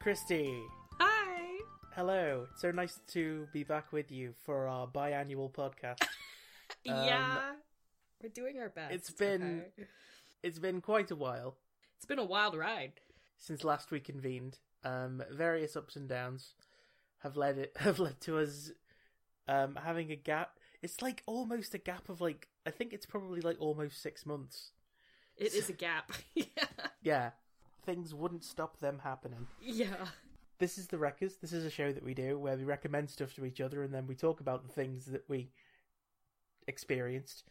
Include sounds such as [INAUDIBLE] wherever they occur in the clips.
Christy. Hi. Hello. It's so nice to be back with you for our biannual podcast. [LAUGHS] yeah, we're doing our best. it's been- okay? it's been quite a while it's been a wild ride. since last we convened. Um, various ups and downs have led it [LAUGHS] have led to us um, having a gap. It's like almost a gap of like I think it's probably like almost six months. It is [LAUGHS] a gap. yeah. Yeah, things wouldn't stop them happening. Yeah. This is the Reccers. This is a show that we do where we recommend stuff to each other and then we talk about the things that we experienced.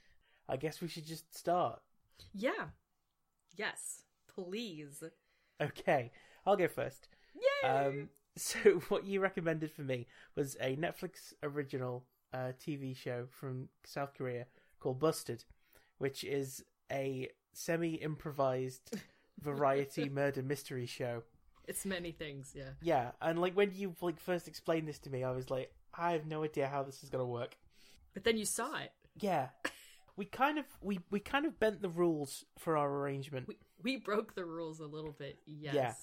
I guess we should just start. Yeah. Yes. Please. Okay, I'll go first. Yay. Um, [LAUGHS] so what you recommended for me was a Netflix original uh, TV show from South Korea called Busted, which is a semi-improvised [LAUGHS] variety murder mystery show. it's many things. Yeah. Yeah, and like when you like first explained this to me, I was like, I have no idea how this is gonna work. But then you saw it. Yeah, we kind of we we kind of bent the rules for our arrangement. We we broke the rules a little bit. Yes. Yeah.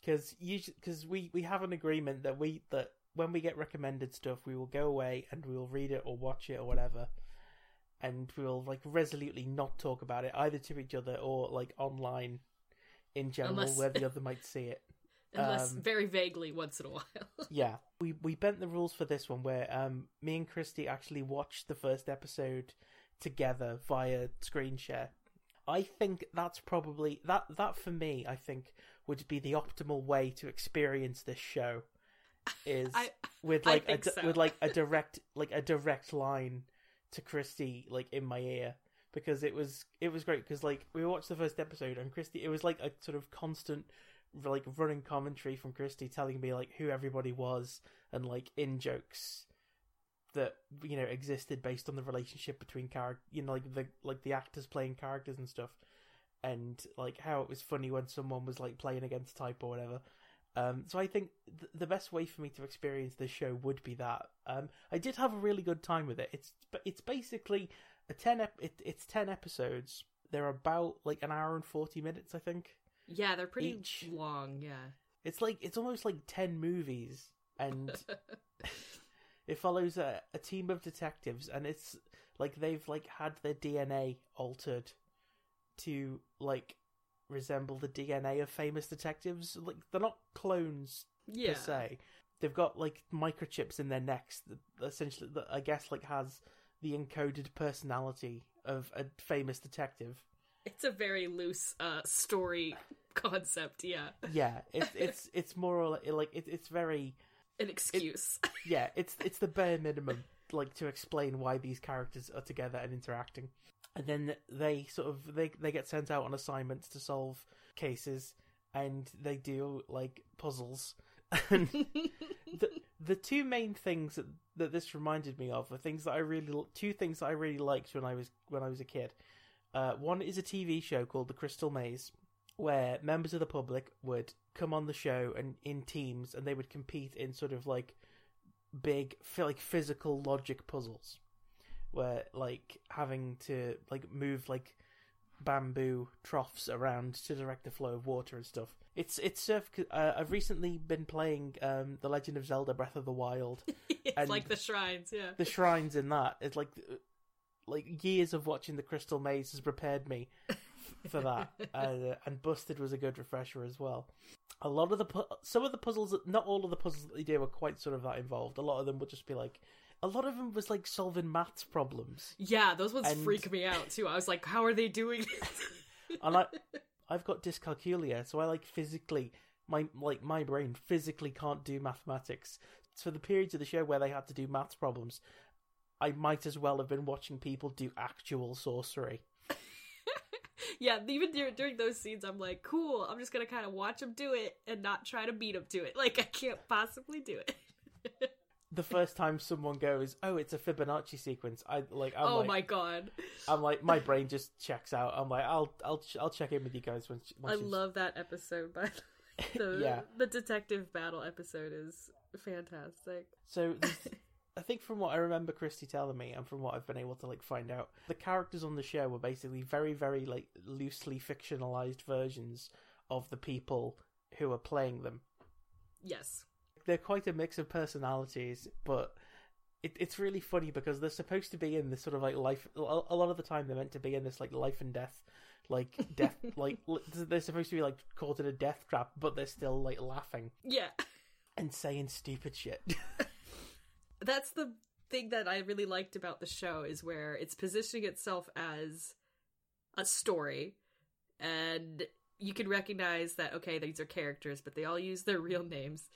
because because we we have an agreement that we that when we get recommended stuff we will go away and we will read it or watch it or whatever and we will like resolutely not talk about it either to each other or like online in general Unless- where the other might see it [LAUGHS] Unless Um, very vaguely once in a while. [LAUGHS] yeah we we bent the rules for this one where um me and christy actually watched the first episode together via screen share i think that's probably that that for me i think would be the optimal way to experience this show [LAUGHS] is I with like a, so. with like a direct like a direct line to christy like in my ear because it was it was great because like we watched the first episode and christy it was like a sort of constant like running commentary from Christy telling me like who everybody was and like in jokes that you know existed based on the relationship between character you know like the like the actors playing characters and stuff. And like how it was funny when someone was like playing against type or whatever. Um so i think th- the best way for me to experience this show would be that. Um i did have a really good time with it. It's it's basically a 10 ep- it, it's 10 episodes they're about like an hour and 40 minutes i think yeah, they're pretty Each- long. Yeah. it's like it's almost like ten movies, and [LAUGHS] it follows a, a team of detectives, and it's like they've like had their DNA altered to like resemble the DNA of famous detectives. Like they're not clones yeah. per se. They've got like microchips in their necks that essentially that I guess like has the encoded personality of a famous detective. It's a very loose uh story concept. Yeah. Yeah, [LAUGHS] it's it's it's more or li- like it, it's very An excuse. yeah, it's [LAUGHS] it's the bare minimum, like to explain why these characters are together and interacting, and then they sort of they they get sent out on assignments to solve cases, and they do like puzzles. [LAUGHS] and the the two main things that that this reminded me of are things that I really two things that I really liked when I was when I was a kid. Uh, one is a TV show called The Crystal Maze, where members of the public would come on the show and in teams, and they would compete in sort of like big, like physical logic puzzles, where like having to like move like bamboo troughs around to direct the flow of water and stuff. It's it's surf. Uh, I've recently been playing um, The Legend of Zelda: Breath of the Wild. [LAUGHS] it's like the shrines. Yeah. the shrines in that it's like like years of watching the crystal maze has prepared me for that [LAUGHS] uh, and busted was a good refresher as well a lot of the pu- some of the puzzles not all of the puzzles that they do are quite sort of that involved a lot of them would just be like a lot of them was like solving maths problems Yeah, those ones And- freak me out too. I was like, how are they doing this? [LAUGHS] and I, I've got dyscalculia, so I like physically my like my brain physically can't do mathematics. So the periods of the show where they had to do maths problems, I might as well have been watching people do actual sorcery. [LAUGHS] yeah, even during those scenes, I'm like, cool. I'm just gonna kind of watch them do it and not try to beat them to it. [LAUGHS] Like I can't possibly do it. The first time someone goes, "Oh, it's a Fibonacci sequence," I like. I'm oh like, my god, I'm like, my brain just checks out. I'm like, I'll, I'll, I'll check in with you guys once. I love that episode. By the, [LAUGHS] way. the Yeah. the detective battle episode is fantastic. So [LAUGHS] I think from what I remember Christy telling me and from what I've been able to like find out, the characters on the show were basically very, very like loosely fictionalized versions of the people who are playing them. Yes. They're quite a mix of personalities, but it, it's really funny because they're supposed to be in this sort of like life. A lot of the time, they're meant to be in this like life and death, like death, [LAUGHS] like they're supposed to be like caught in a death trap, but they're still like laughing Yeah. and saying stupid shit. [LAUGHS] That's the thing that I really liked about the show is where it's positioning itself as a story and you can recognize that okay these are characters but they all use their real names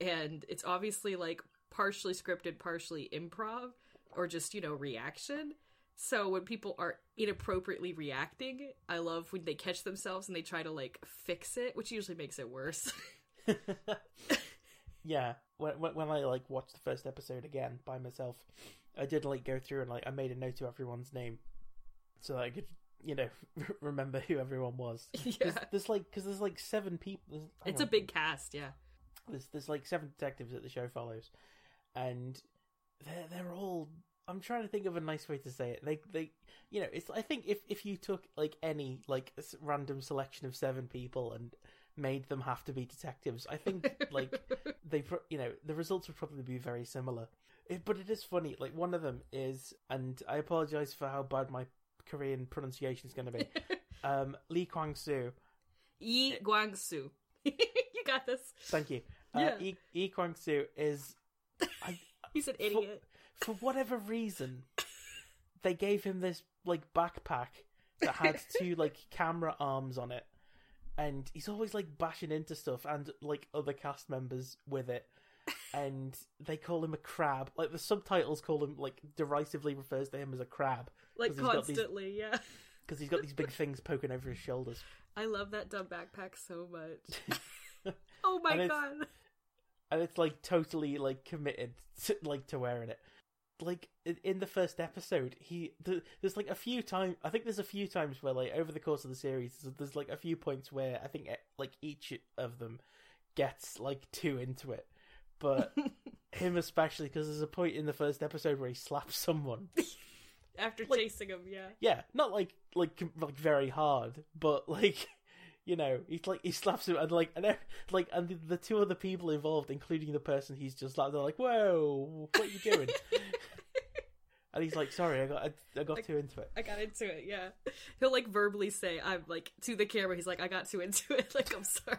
and it's obviously like partially scripted partially improv or just you know reaction. So when people are inappropriately reacting i love when they catch themselves and they try to like fix it which usually makes it worse. [LAUGHS] Yeah, when when I like watched the first episode again by myself, I did like go through and like I made a note of everyone's name, so that I could you know [LAUGHS] remember who everyone was. [LAUGHS] yeah. There's, there's like because there's like seven people. it's a big cast yeah There's there's like seven detectives that the show follows, and they're they're all. I'm trying to think of a nice way to say it. They they you know it's. I think if if you took like any like random selection of seven people and made them have to be detectives, I think [LAUGHS] like they you know the results would probably be very similar. It, but it is funny. Like one of them is, and I apologize for how bad my Korean pronunciation is going to be. [LAUGHS] um, Lee Kwang Soo. Yi Guangsu. [LAUGHS] you got this. Thank you. Uh, Yeah. Lee, Lee Kwang Soo is [LAUGHS] I, He's an idiot. for whatever reason, they gave him this like backpack that had [LAUGHS] two like camera arms on it, and he's always like bashing into stuff and like other cast members with it, [LAUGHS] and they call him a crab. Like the subtitles call him like derisively refers to him as a crab Like got these- constantly, yeah. because he's got these big things poking over his shoulders. I love that dumb backpack so much. Oh my And god. and it's like totally like committed to, like to wearing it like in, the first episode he th- there's like a few times i think there's a few times where like over the course of the series there's, there's like a few points where i think eh, like each of them gets like too into it but [LAUGHS] him especially because there's a point in the first episode where he slaps someone [LAUGHS] After like- chasing him, yeah. yeah not like like like very hard but like you know he's like he slaps him and like and like and the, the two other people involved including the person he's just like they're like whoa what are you doing [LAUGHS] and he's like sorry i got i, I got Like- too into it I got into it, yeah. He'll like verbally say, I'm like to the camera, he's like, I got too into it. [LAUGHS] Like, I'm sorry.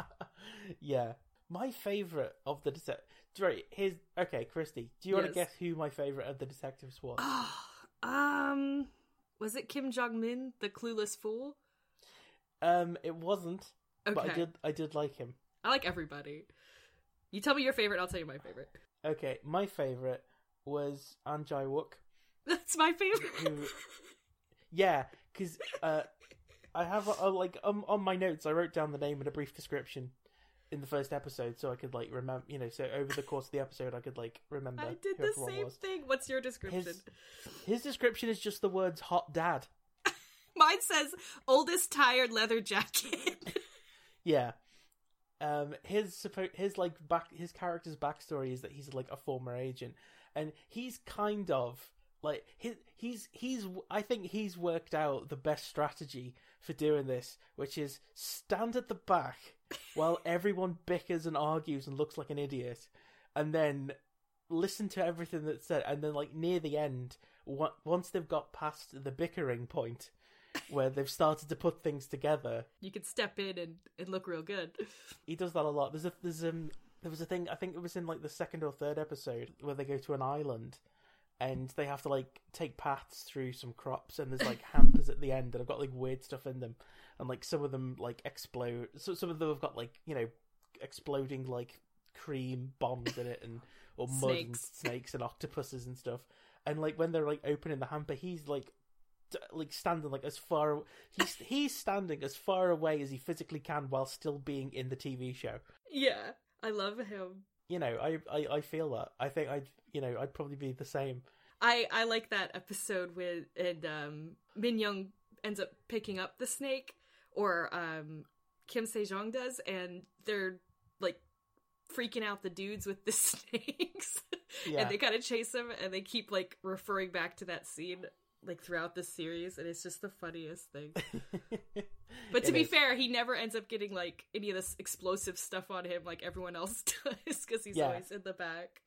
[LAUGHS] yeah my favorite of the detect right here's okay christy do you want to guess who my favorite of the detectives was [GASPS] um, was it Kim Jong Min, the clueless fool? Um it wasn't Okay. but i did i did like him I like everybody. You tell me your favorite, I'll tell you my favorite. okay my favorite was Ahn Jae Wook [LAUGHS] That's my favorite. who Yeah, because uh, I have a, a, like um, on my notes. I wrote down the name and a brief description in the first episode, so I could like remember. You know, so over the course of the episode, I could like remember. I did the same thing. What's your description? His his description is just the words "hot dad." Mine says oldest tired leather jacket. [LAUGHS] Yeah. Um, his his like back his character's backstory is that he's like a former agent, and he's kind of like his he's he's I think he's worked out the best strategy for doing this, which is stand at the back while [LAUGHS] everyone bickers and argues and looks like an idiot, and then listen to everything that's said, and then like near the end, once they've got past the bickering point. Where they've started to put things together, you could step in and, and look real good. [LAUGHS] he does that a lot. There's a there's um there was a thing I think it was in like the second or third episode where they go to an island and they have to like take paths through some crops and there's like hampers at the end that have got like weird stuff in them and like some of them like explode. So some of them have got like you know exploding like cream bombs in it and or mud and Snakes. snakes and octopuses and stuff. And like when they're like opening the hamper, he's like like standing like as far he's he's standing as far away as he physically can while still being in the TV show. Yeah, I love him. You know, I I, I feel that. I think I'd you know I'd probably be the same. I I like that episode with and um Min Young ends up picking up the snake or um Kim Sejeong does and they're like freaking out the dudes with the [LAUGHS] snakes Yeah, and they kind of chase him and they keep like referring back to that scene like throughout the series and it's just the funniest thing. [LAUGHS] But to It be is. fair, he never ends up getting like any of this explosive stuff on him like everyone else [LAUGHS] does because he's Yeah. always in the back.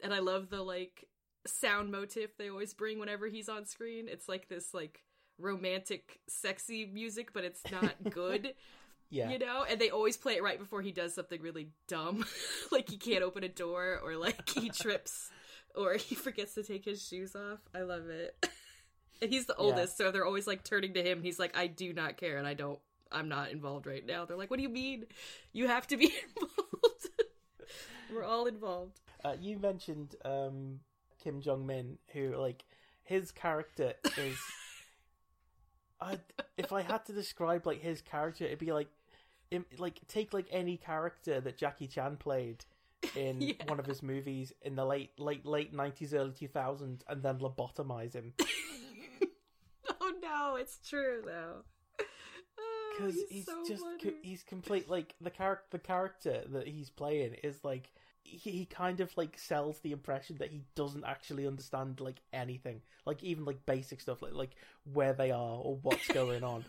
And I love the like sound motif they always bring whenever he's on screen. It's like this like romantic, sexy music, but it's not [LAUGHS] good. yeah, You know, and they always play it right before he does something really dumb, like he can't open a door, or like he trips, or he forgets to take his shoes off. I love it. And he's the Yeah. oldest, so they're always like turning to him. He's like, "I do not care, and I don't. I'm not involved right now." They're like, "What do you mean? You have to be [LAUGHS] involved. [LAUGHS] We're all involved." Uh, you mentioned um, Kim Jong Min, who like his character is. [LAUGHS] I if I had to describe like his character, it'd be like, im- like take like any character that Jackie Chan played in Yeah. one of his movies in the late late late nineties, early two thousands, and then lobotomize him Oh no, it's true though. [LAUGHS] Oh, because he's, he's, so just co- he's complete like the character the character that he's playing is like he, he kind of like sells the impression that he doesn't actually understand like anything. Like even like basic stuff like like where they are or what's [LAUGHS] going on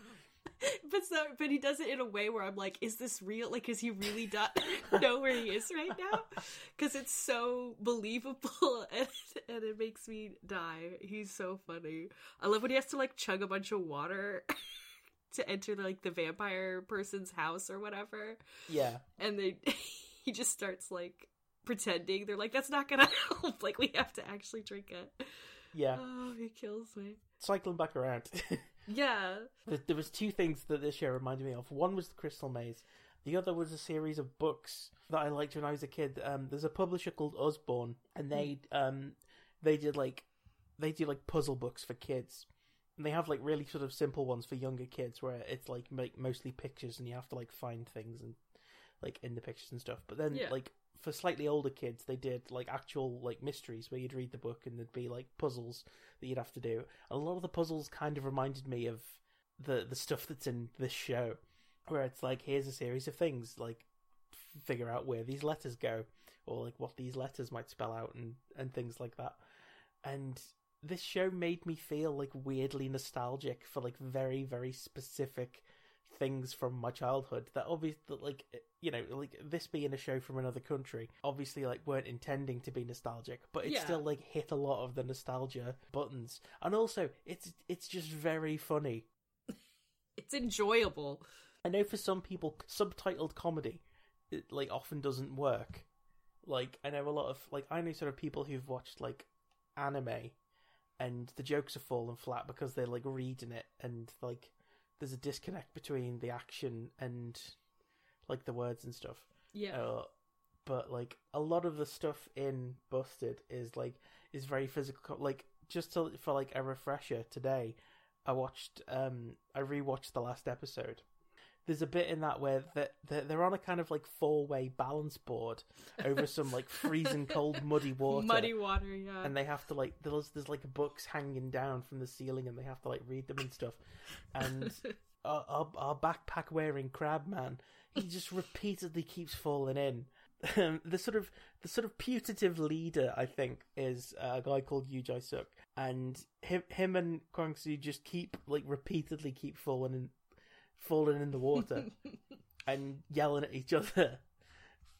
[LAUGHS] but so, but he does it in a way where I'm like, is this real? Like, is he really not [LAUGHS] know where he is right now? [LAUGHS] Because it's so believable, and, and it makes me die. He's so funny. I love when he has to like chug a bunch of water to enter like the vampire person's house or whatever, yeah and they he just starts like pretending. They're like, that's not gonna help. Like, we have to actually drink it. yeah Oh, he kills me. cycling back around Yeah. there, there was two things that this year reminded me of. One was the crystal maze. The other was a series of books that i liked when i was a kid. Um, there's a publisher called Usborne, and they um, they did like they do like puzzle books for kids. And they have like really sort of simple ones for younger kids where it's like make mostly pictures and you have to like find things and like in the pictures and stuff. But then Yeah. like for slightly older kids they did like actual like mysteries where you'd read the book and there'd be like puzzles that you'd have to do. A lot of the puzzles kind of reminded me of the the stuff that's in this show where it's like here's a series of things like figure out where these letters go or like what these letters might spell out and and things like that. And this show made me feel like weirdly nostalgic for like very very specific things from my childhood that obviously like you know like this being a show from another country obviously like weren't intending to be nostalgic but it Yeah. still like hit a lot of the nostalgia buttons and also it's it's just very funny [LAUGHS] It's enjoyable. I know for some people, subtitled comedy, it, like often doesn't work. Like I know a lot of like I know sort of people who've watched like anime, and the jokes have fallen flat because they're like reading it, and like there's a disconnect between the action and like the words and stuff. Yeah. Uh, but like a lot of the stuff in Busted is like is very physical. Like just to, for like a refresher today, I watched um I rewatched the last episode. There's a bit in that where they're, they're, they're on a kind of like four way balance board over some like freezing cold muddy [LAUGHS] water. Muddy water, yeah. And they have to like there's there's like books hanging down from the ceiling, and they have to like read them and stuff. And [LAUGHS] our, our, our backpack wearing crab man, he just repeatedly keeps falling in. [LAUGHS] Um, the sort of the sort of putative leader, I think, is a guy called Yu Jai Suk, and him him and Kwang Su just keep like repeatedly keep falling in, falling in the water [LAUGHS] and yelling at each other.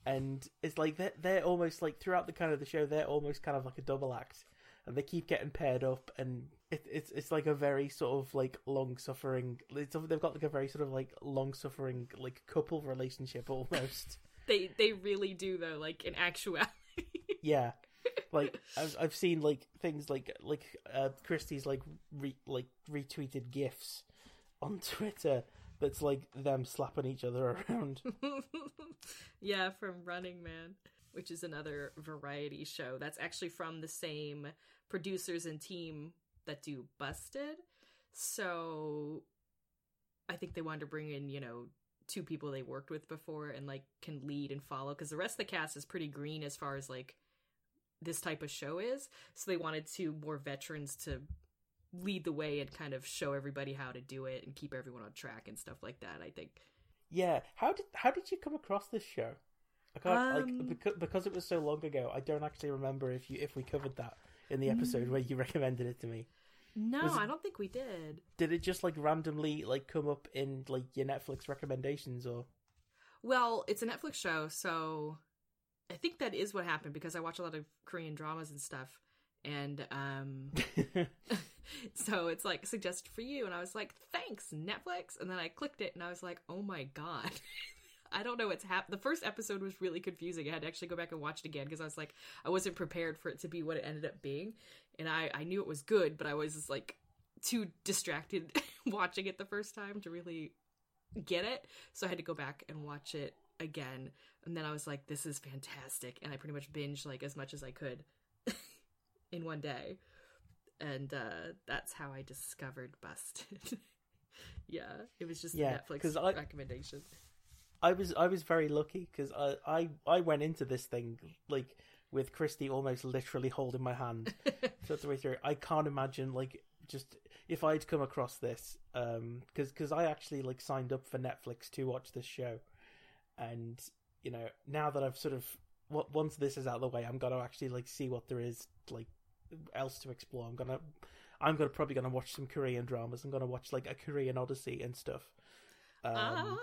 And it's like they're, they're almost like throughout the kind of the show, they're almost kind of like a double act, and they keep getting paired up, and it, it's it's like a very sort of like long suffering. They've got like a very sort of like long suffering like couple relationship almost. [LAUGHS] they they really do though, like in actuality. yeah, [LAUGHS] like I've I've seen like things like like uh, Christy's like re, like retweeted gifs on Twitter that's like them slapping each other [LAUGHS] around. [LAUGHS] yeah, from Running Man, which is another variety show that's actually from the same producers and team that do Busted. So I think they wanted to bring in, you know, two people they worked with before and like can lead and follow because the rest of the cast is pretty green as far as like this type of show is. So they wanted two more veterans to lead the way and kind of show everybody how to do it and keep everyone on track and stuff like that. I think. Yeah, how did how did you come across this show? I can't Um, like because because it was so long ago. I don't actually remember if you if we covered that in the episode where you [LAUGHS] recommended it to me. No, it- I don't think we did. Did it just like randomly like come up in like your Netflix recommendations or? Well, it's a Netflix show, so I think that is what happened because I watch a lot of Korean dramas and stuff. And um [LAUGHS] [LAUGHS] [LAUGHS] so it's like suggested for you and I was like, "Thanks, Netflix." And then I clicked it and I was like, "Oh my god." [LAUGHS] I don't know what's happened. The first episode was really confusing. I had to actually go back and watch it again because I was like, I wasn't prepared for it to be what it ended up being. And I, I knew it was good, but I was just like too distracted [LAUGHS] watching it the first time to really get it. So I had to go back and watch it again. And then I was like, this is fantastic. And I pretty much binged like as much as I could in one day. And uh, that's how I discovered Busted. [LAUGHS] yeah, it was just a Yeah, Netflix I- recommendation. I was I was very lucky because I, I I went into this thing like with Christy almost literally holding my hand [LAUGHS] throughout the way through. I can't imagine like just if I'd come across this um because because I actually like signed up for Netflix to watch this show, and you know now that I've sort of what once this is out of the way, I'm gonna actually like see what there is like else to explore. I'm gonna I'm gonna probably gonna watch some Korean dramas. I'm gonna watch like a Korean Odyssey and stuff. Um, Ah.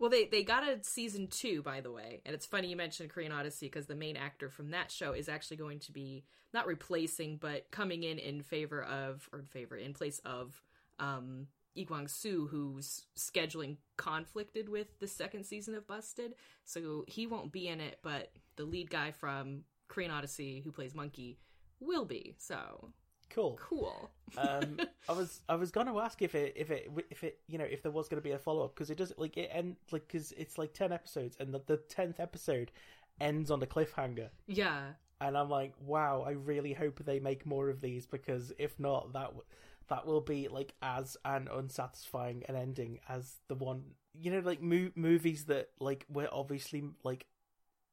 Well, they they got a season two, by the way, and it's funny you mentioned Korean Odyssey because the main actor from that show is actually going to be not replacing, but coming in in favor of or in favor in place of um, Lee Kwang Soo, whose scheduling conflicted with the second season of Busted, so he won't be in it, but the lead guy from Korean Odyssey, who plays Monkey, will be. So cool. cool. um, [LAUGHS] I was I was gonna ask if it if it if it you know if there was gonna be a follow up because it does like it end like because it's like ten episodes and the the tenth episode ends on a cliffhanger yeah. and I'm like wow I really hope they make more of these because if not that w- that will be like as an unsatisfying an ending as the one you know like mo- movies that like were obviously like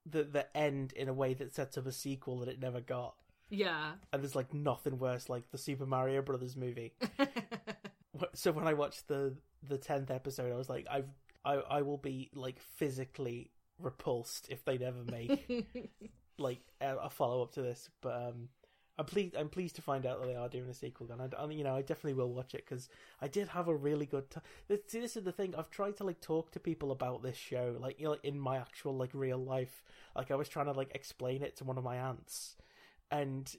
the the end in a way that sets up a sequel that it never got Yeah. and there's like nothing worse like the Super Mario Brothers movie [LAUGHS] so when I watched the the tenth episode, I was like, I've I I will be like physically repulsed if they never make [LAUGHS] like a, a follow up to this. But um, I'm pleased I'm pleased to find out that they are doing a sequel, and I, I you know I definitely will watch it because I did have a really good time. See, this is the thing. I've tried to like talk to people about this show, like you know, in my actual like real life. Like I was trying to like explain it to one of my aunts, and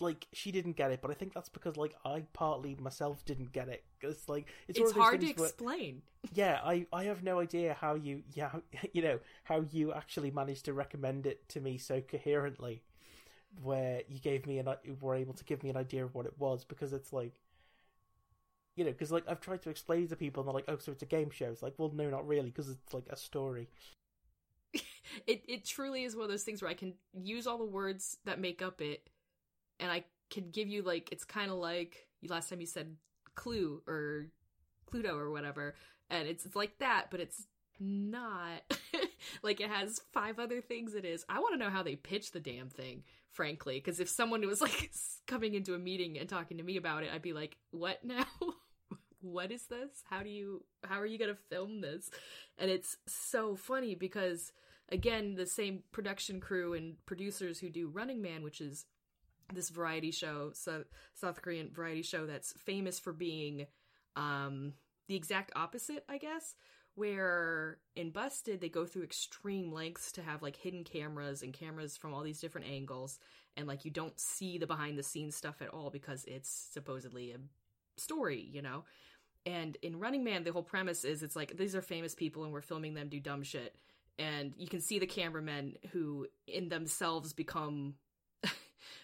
like she didn't get it, but I think that's because like I partly myself didn't get it. It's like it's, it's hard to things where- explain. [LAUGHS] yeah, I I have no idea how you yeah [LAUGHS] you know how you actually managed to recommend it to me so coherently, where you gave me and i- were able to give me an idea of what it was because it's like. You know, because like I've tried to explain it to people, and they're like, "Oh, so it's a game show?" It's like, well, no, not really, because it's like a story. [LAUGHS] it it truly is one of those things where I can use all the words that make up it, and I can give you like it's kind of like last time you said Clue or Cluedo or whatever, and it's it's like that, but it's not [LAUGHS] like it has five other things. It is. I want to know how they pitch the damn thing, frankly, because if someone was like [LAUGHS] coming into a meeting and talking to me about it, I'd be like, what now? What is this? How do you how are you going to film this? And it's so funny because again, the same production crew and producers who do Running Man, which is this variety show, so South Korean variety show that's famous for being um the exact opposite, I guess. Where in Busted they go through extreme lengths to have like hidden cameras and cameras from all these different angles and like you don't see the behind the scenes stuff at all because it's supposedly a story, you know? And in Running Man, the whole premise is it's like these are famous people and we're filming them do dumb shit. And you can see the cameramen who in themselves become [LAUGHS]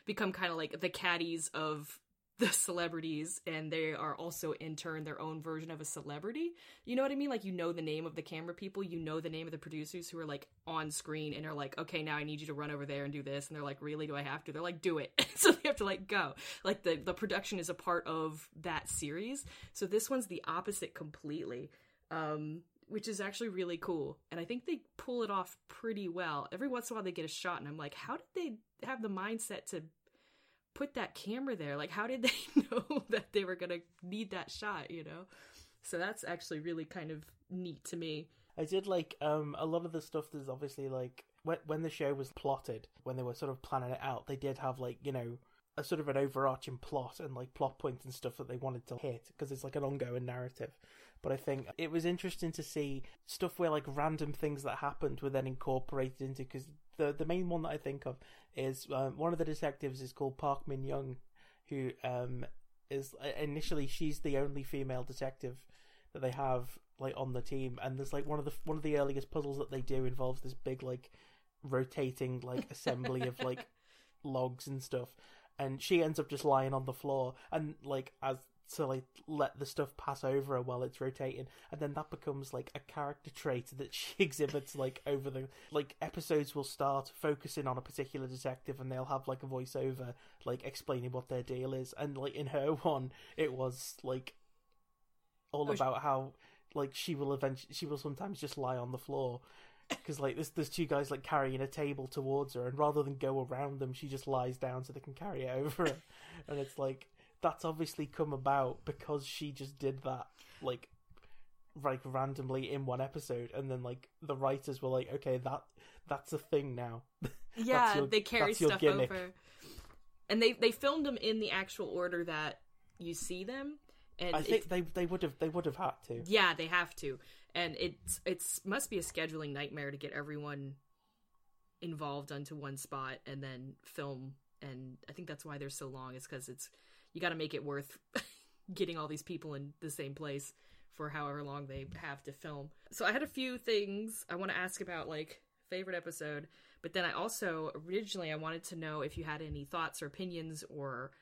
become kind of like the caddies of the celebrities and they are also in turn their own version of a celebrity. You know what I mean? Like you know the name of the camera people, you know the name of the producers who are like on screen and are like, "Okay, now I need you to run over there and do this." And they're like, "Really? Do I have to?" They're like, "Do it." [LAUGHS] so they have to like go. Like the the production is a part of that series. So this one's the opposite completely. Um which is actually really cool. And I think they pull it off pretty well. Every once in a while they get a shot and I'm like, "How did they have the mindset to put that camera there? Like, how did they [LAUGHS] know that they were gonna need that shot? You know, so that's actually really kind of neat to me. I did like um a lot of the stuff. There's obviously like when when the show was plotted, when they were sort of planning it out, they did have like you know a sort of an overarching plot and like plot points and stuff that they wanted to hit because it's like an ongoing narrative. But I think it was interesting to see stuff where like random things that happened were then incorporated into because the the main one that I think of is um, one of the detectives is called Park Min Young, who um is initially she's the only female detective that they have like on the team, and there's like one of the one of the earliest puzzles that they do involves this big like rotating like assembly of like [LAUGHS] logs and stuff, and she ends up just lying on the floor, and like as to like let the stuff pass over her while it's rotating and then that becomes like a character trait that [LAUGHS] she exhibits like over the like episodes will start focusing on a particular detective and they'll have like a voiceover like explaining what their deal is and like in her [LAUGHS] one it was like all Oh, about how like she will eventually she will sometimes just lie on the floor because like there's there's two guys like carrying a table towards her and rather than go around them she just lies down so they can carry it over her and it's like that's obviously come about because she just did that like like randomly in one episode and then like the writers were like okay that that's a thing now [LAUGHS] Yeah, your- they carry stuff gimmick. over. And they they filmed them in the actual order that you see them. And i think they they would have they would have had to Yeah, they have to, and it's it's must be a scheduling nightmare to get everyone involved onto one spot and then film. And I think that's why they're so long. Is because it's you got to make it worth [LAUGHS] getting all these people in the same place for however long they have to film. So I had a few things I want to ask about, like favorite episode, but then I also originally I wanted to know if you had any thoughts or opinions or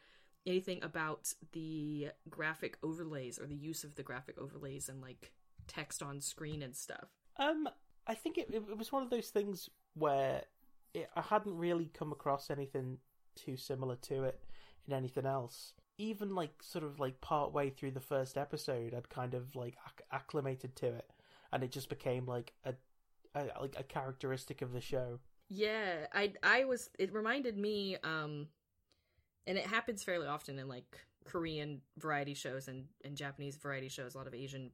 anything about the graphic overlays or the use of the graphic overlays and like text on screen and stuff. Um, I think it, it was one of those things where it, I hadn't really come across anything too similar to it in anything else. Even like sort of like part way through the first episode, I'd kind of like acc- acclimated to it, and it just became like a, a like a characteristic of the show. Yeah, I I was it reminded me um and it happens fairly often in like Korean variety shows and and Japanese variety shows, a lot of Asian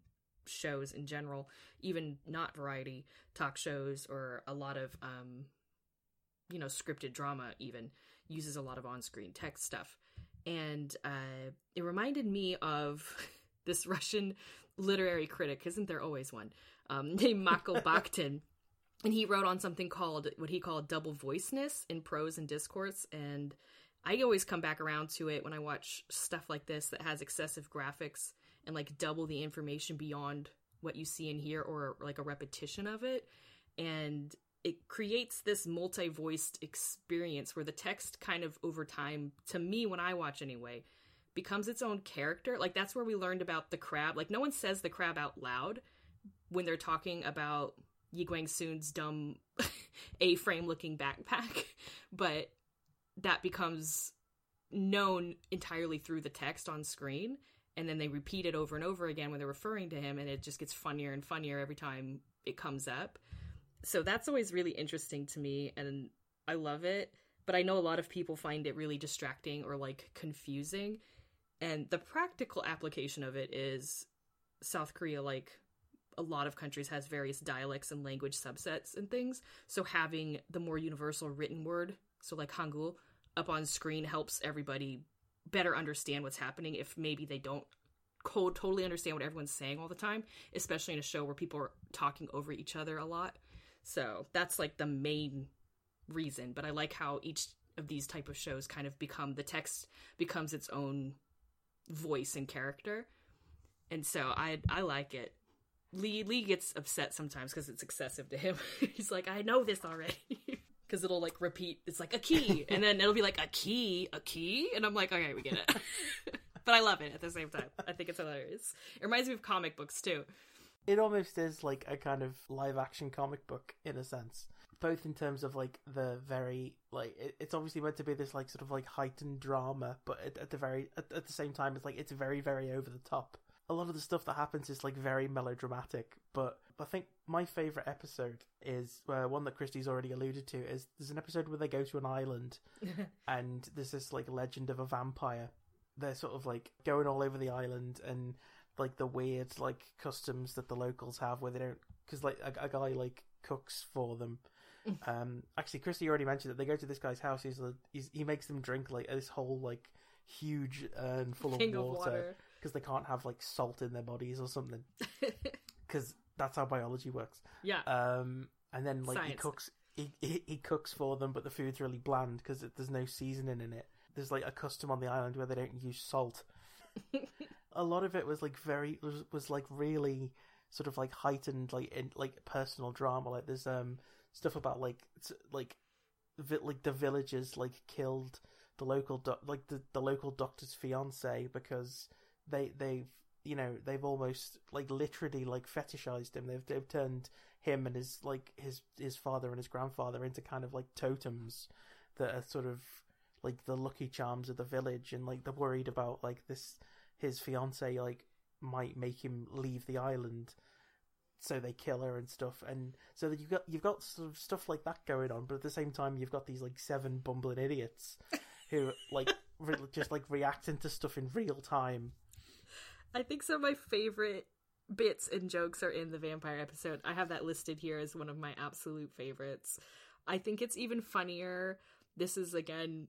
shows in general, even not variety talk shows or a lot of um you know scripted drama even uses a lot of on-screen text stuff. And uh it reminded me of [LAUGHS] this Russian literary critic, isn't there always one? Um [LAUGHS] named Mikhail [LAUGHS] Bakhtin. And he wrote on something called what he called double voiceness in prose and discourse. And i always come back around to it when i watch stuff like this that has excessive graphics and like double the information beyond what you see in here or like a repetition of it. And it creates this multi-voiced experience where the text kind of over time to me when i watch anyway becomes its own character like that's where we learned about the crab like no one says the crab out loud when they're talking about Yi Guang Soo's dumb [LAUGHS] A-frame looking backpack, [LAUGHS] but that becomes known entirely through the text on screen, and then they repeat it over and over again when they're referring to him, and it just gets funnier and funnier every time it comes up. So that's always really interesting to me, and I love it. But I know a lot of people find it really distracting or like confusing. And the practical application of it is South Korea, like a lot of countries has various dialects and language subsets and things. So having the more universal written word, so like Hangul, up on screen helps everybody better understand what's happening if maybe they don't totally understand what everyone's saying all the time, especially in a show where people are talking over each other a lot. So that's like the main reason, but I like how each of these type of shows kind of become the text becomes its own voice and character. And so I I like it. Lee Lee gets upset sometimes because it's excessive to him. [LAUGHS] He's like, I know this already. [LAUGHS] Because it'll like repeat. It's like a key, and then it'll be like a key, a key, and I'm like, okay, we get it. [LAUGHS] but I love it at the same time. I think it's hilarious. It reminds me of comic books too. It almost is like a kind of live action comic book in a sense. Both in terms of like the very like it, it's obviously meant to be this like sort of like heightened drama, but at, at the very at, at the same time it's like it's very very over the top. A lot of the stuff that happens is like very melodramatic, but I think my favorite episode is uh, one that Christy's already alluded to. Is there's an episode where they go to an island [LAUGHS] and there's this like legend of a vampire. They're sort of like going all over the island and like the weird like customs that the locals have where they don't because like a, a guy like cooks for them [LAUGHS] Um, actually, Christy already mentioned that they go to this guy's house. He's, he's he makes them drink like this whole like huge urn full of King of water because they can't have like salt in their bodies or something [LAUGHS] because that's how biology works. yeah. Um, and then like he cooks he, he he cooks for them, but the food's really bland because there's no seasoning in it. There's like a custom on the island where they don't use salt. [LAUGHS] a lot of it was like very was, was like really sort of like heightened like in like personal drama. Like there's um stuff about like like vi- like the villagers like killed the local like the, the local doctor's fiance because they they've you know they've almost like literally like fetishized him. They've they've turned him and his like his his father and his grandfather into kind of like totems that are sort of like the lucky charms of the village and like they're worried about like this his fiance like might make him leave the island so they kill her and stuff and so that you've got you've got sort of stuff like that going on but at the same time you've got these like seven bumbling idiots who like [LAUGHS] re- just like reacting to stuff in real time I think some of my favorite bits and jokes are in the vampire episode. I have that listed here as one of my absolute favorites. I think it's even funnier. This is again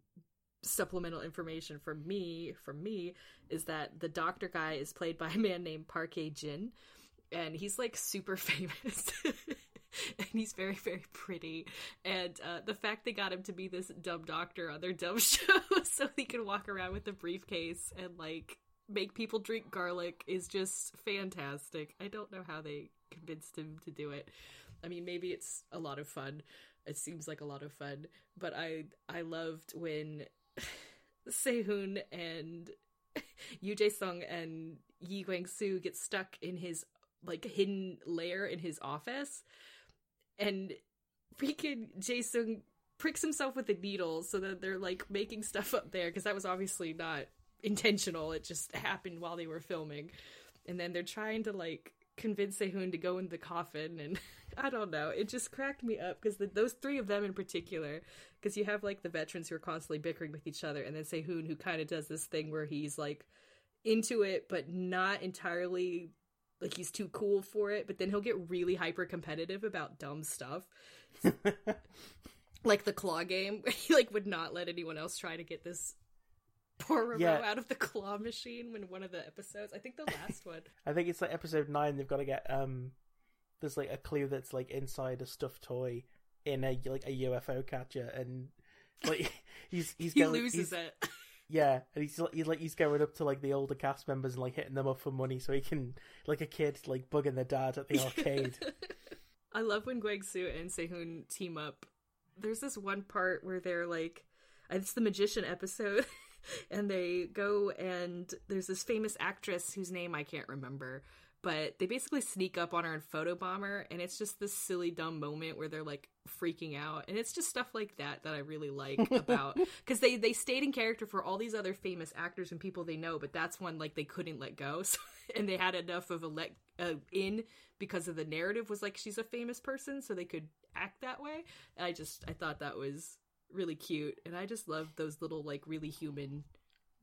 supplemental information for me, for me, is that the doctor guy is played by a man named Parquet Jin, and he's like super [LAUGHS] famous. and he's very, very pretty. And uh, the fact they got him to be this dumb doctor on their dumb [LAUGHS] show so he could walk around with a briefcase and like make people drink garlic is just fantastic. I don't know how they convinced him to do it. I mean, maybe it's a lot of fun. It seems like a lot of fun, but I I loved when Sehun and Yu Jae Suk and Yi Guang Su get stuck in his like hidden lair in his office, and freaking Jae pricks himself with a needle so that they're like making stuff up there because that was obviously not intentional. It just happened while they were filming, and then they're trying to like convince Sehun to go in the coffin and [LAUGHS] I don't know. It just cracked me up because those three of them in particular, because you have like the veterans who are constantly bickering with each other, and then Sehun who kind of does this thing where he's like into it but not entirely like he's too cool for it, but then he'll get really hyper competitive about dumb stuff. [LAUGHS] like the claw game he like would not let anyone else try to get this poor Yeah. out of the claw machine when one of the episodes I think the last one. [LAUGHS] I think it's like episode nine. They've got to get um. There's like a clue that's like inside a stuffed toy in a like a UFO catcher, and like [LAUGHS] he's he's he going, loses he's- it. [LAUGHS] Yeah, and he's like he's like he's going up to like the older cast members and like hitting them up for money so he can like a kid like bugging their dad at the arcade. I love when Kwang Su and Sehun team up. There's this one part where they're like, it's the magician episode, [LAUGHS] and they go and there's this famous actress whose name I can't remember, but they basically sneak up on her and photobomb her, and it's just this silly dumb moment where they're like freaking out, and it's just stuff like that that I really like about [LAUGHS] because they they stayed in character for all these other famous actors and people they know, but that's one like they couldn't let go, [LAUGHS] so, and they had enough of a let uh, in because of the narrative was like she's a famous person, so they could act that way. I just I thought that was really cute, and I just love those little like really human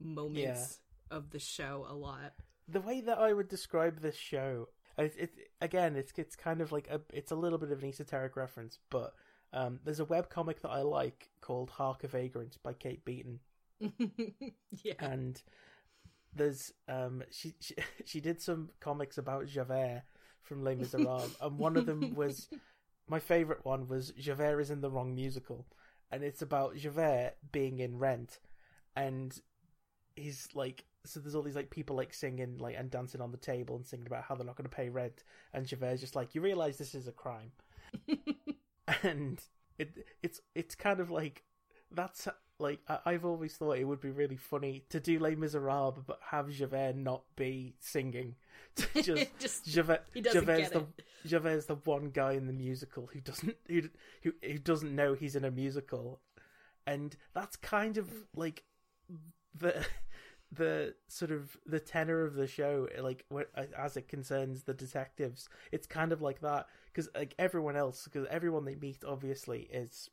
moments of the show a lot. the way that I would describe this show, it, it again, it's it's kind of like a it's a little bit of an esoteric reference, but um, there's a web comic that I like called Hark a Vagrant by Kate Beaton, [LAUGHS] yeah. and there's um she she, [LAUGHS] she did some comics about Javert from Les Miserables, and one of them [LAUGHS] was my favorite one was Javert is in the wrong musical, and it's about Javert being in Rent, and he's like so there's all these like people like singing like and dancing on the table and singing about how they're not going to pay rent, and Javert's just like you realize this is a crime, [LAUGHS] and it it's it's kind of like that's like I, I've always thought it would be really funny to do Les Miserables but have Javert not be singing, [LAUGHS] just [LAUGHS] Just- Javert he doesn't Javert's get the. Javert's the one guy in the musical who doesn't who who, who doesn't know he's in a musical, and that's kind of like the the sort of the tenor of the show like as it concerns the detectives. It's kind of like that because like everyone else because everyone they meet obviously is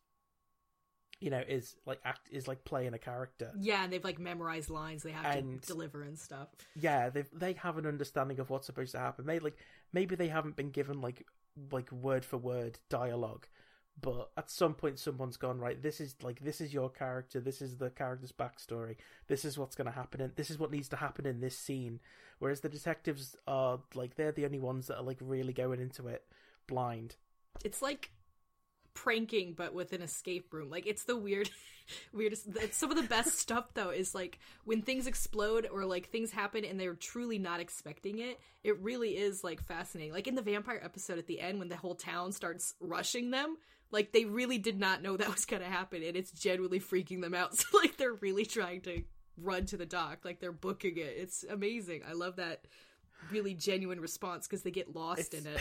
you know is like act is like playing a character. Yeah, and they've like memorized lines they have And- to deliver and stuff. yeah they they have an understanding of what's supposed to happen. They like maybe they haven't been given like like word for word dialogue but at some point someone's gone right this is like this is your character this is the character's backstory this is what's going to happen and this is what needs to happen in this scene. Whereas the detectives are like they're the only ones that are like really going into it blind. It's like pranking, but with an escape room. Like it's the weird, [LAUGHS] weirdest. It's some of the best [LAUGHS] stuff though is like when things explode or like things happen and they're truly not expecting it. It really is like fascinating. Like in the vampire episode at the end when the whole town starts rushing them. Like they really did not know that was gonna happen, and it's genuinely freaking them out. [LAUGHS] So like they're really trying to run to the dock, like they're booking it. It's amazing. I love that really genuine response because they get lost It's- in it.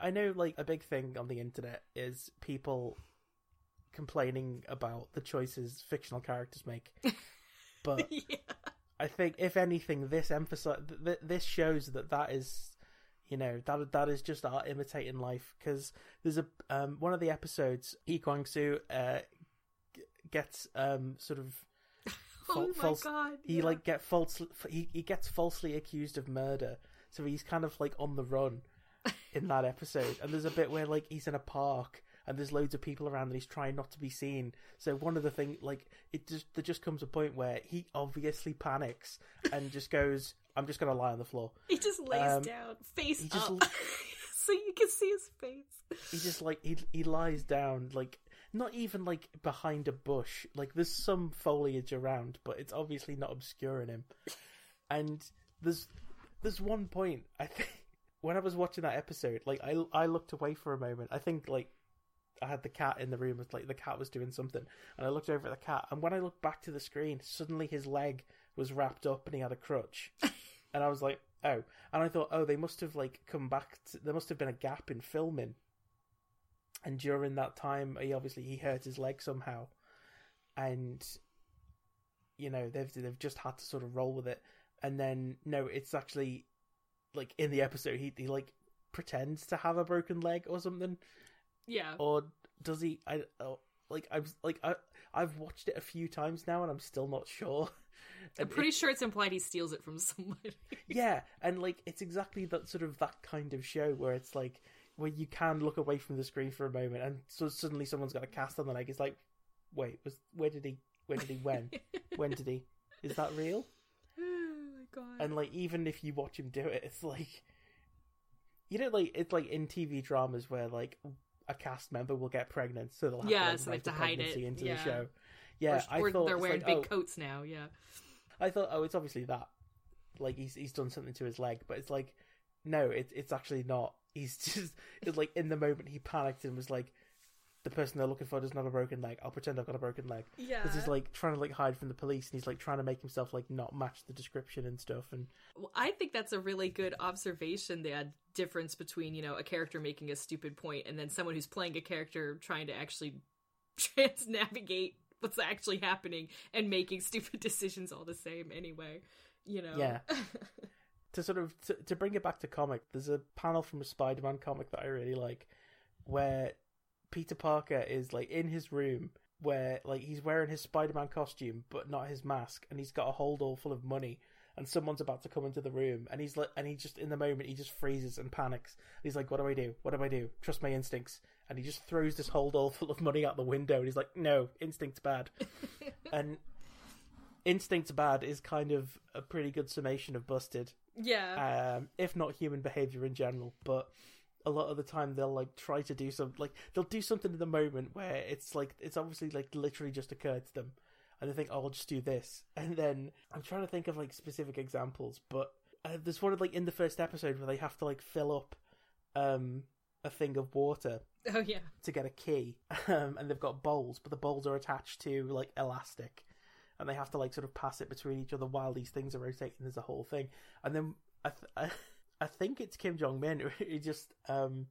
I know, like, a big thing on the internet is people complaining about the choices fictional characters make. [LAUGHS] But yeah. I think, if anything, this emphasize th- this shows that that is, you know, that that is just art imitating life. Because there's a um one of the episodes, Yi Kwang Soo uh, g- gets um sort of [LAUGHS] Oh fal- false- god. he yeah. like get false he, he gets falsely accused of murder so he's kind of like on the run in that episode and there's a bit where like he's in a park and there's loads of people around and he's trying not to be seen. So one of the things like it just there just comes a point where he obviously panics and just goes i'm just gonna lie on the floor. He just lays Um, down, face he just up, [LAUGHS] so you can see his face. he just like he he lies down like not even like behind a bush. Like there's some foliage around but it's obviously not obscuring him. And there's there's one point i think when i was watching that episode like i i looked away for a moment. I think like i had the cat in the room with like the cat was doing something and i looked over at the cat and when i looked back to the screen suddenly his leg was wrapped up and he had a crutch. [LAUGHS] And i was like oh. And i thought oh they must have like come back to, there must have been a gap in filming. And during that time he obviously he hurt his leg somehow. And you know they've they've just had to sort of roll with it. And then no it's actually like in the episode he he like pretends to have a broken leg or something. Yeah, or does he i oh, like i'm like i i've watched it a few times now and i'm still not sure. I'm pretty it- sure it's implied he steals it from [LAUGHS] somebody. yeah and like it's exactly that sort of that kind of show where it's like where you can look away from the screen for a moment and so suddenly someone's got a cast on the leg. It's like wait was where did he where did he when? [LAUGHS] When did he is that real god. and like even if you watch him do it it's like you know like it's like in tv dramas where like a cast member will get pregnant so they'll have Yeah, to, so they have to hide it, into yeah. the show yeah or, i or thought they're wearing like, big oh, coats now. Yeah. I thought, oh, it's obviously that. Like he's he's done something to his leg, but it's like, no, it, it's actually not. He's [LAUGHS] just it's like in the moment he panicked and was like, the person they're looking for doesn't have a broken leg. I'll pretend I've got a broken leg Yeah. because he's like trying to like hide from the police and he's like trying to make himself like not match the description and stuff. And Well, I think that's a really good observation. The uh, difference between you know a character making a stupid point and then someone who's playing a character trying to actually [LAUGHS] trans navigate what's actually happening and making stupid [LAUGHS] decisions all the same anyway. You know. Yeah. [LAUGHS] to sort of to, to bring it back to comic, there's a panel from a Spider-Man comic that I really like, where Peter Parker is like in his room, where like he's wearing his Spider-Man costume but not his mask, and he's got a hold all full of money, and someone's about to come into the room, and he's like, and he just in the moment he just freezes and panics. He's like, "What do I do? What do I do? Trust my instincts." And he just throws this hold all full of money out the window, and he's like, "No, instinct's bad." [LAUGHS] and instinct's bad is kind of a pretty good summation of busted yeah. um, if not human behavior in general. But a lot of the time, they'll like try to do some like they'll do something in the moment where it's like it's obviously like literally just occurred to them, and they think, "Oh, I'll just do this," [LAUGHS] and then I'm trying to think of like specific examples, but uh, there's one of like in the first episode where they have to like fill up um a thing of water [LAUGHS] oh yeah. to get a key, [LAUGHS] um, and they've got bowls, but the bowls are attached to like elastic, and they have to like sort of pass it between each other while these things are rotating. There's a whole thing, and then I th- I, I think it's Kim Jong Min. [LAUGHS] He just um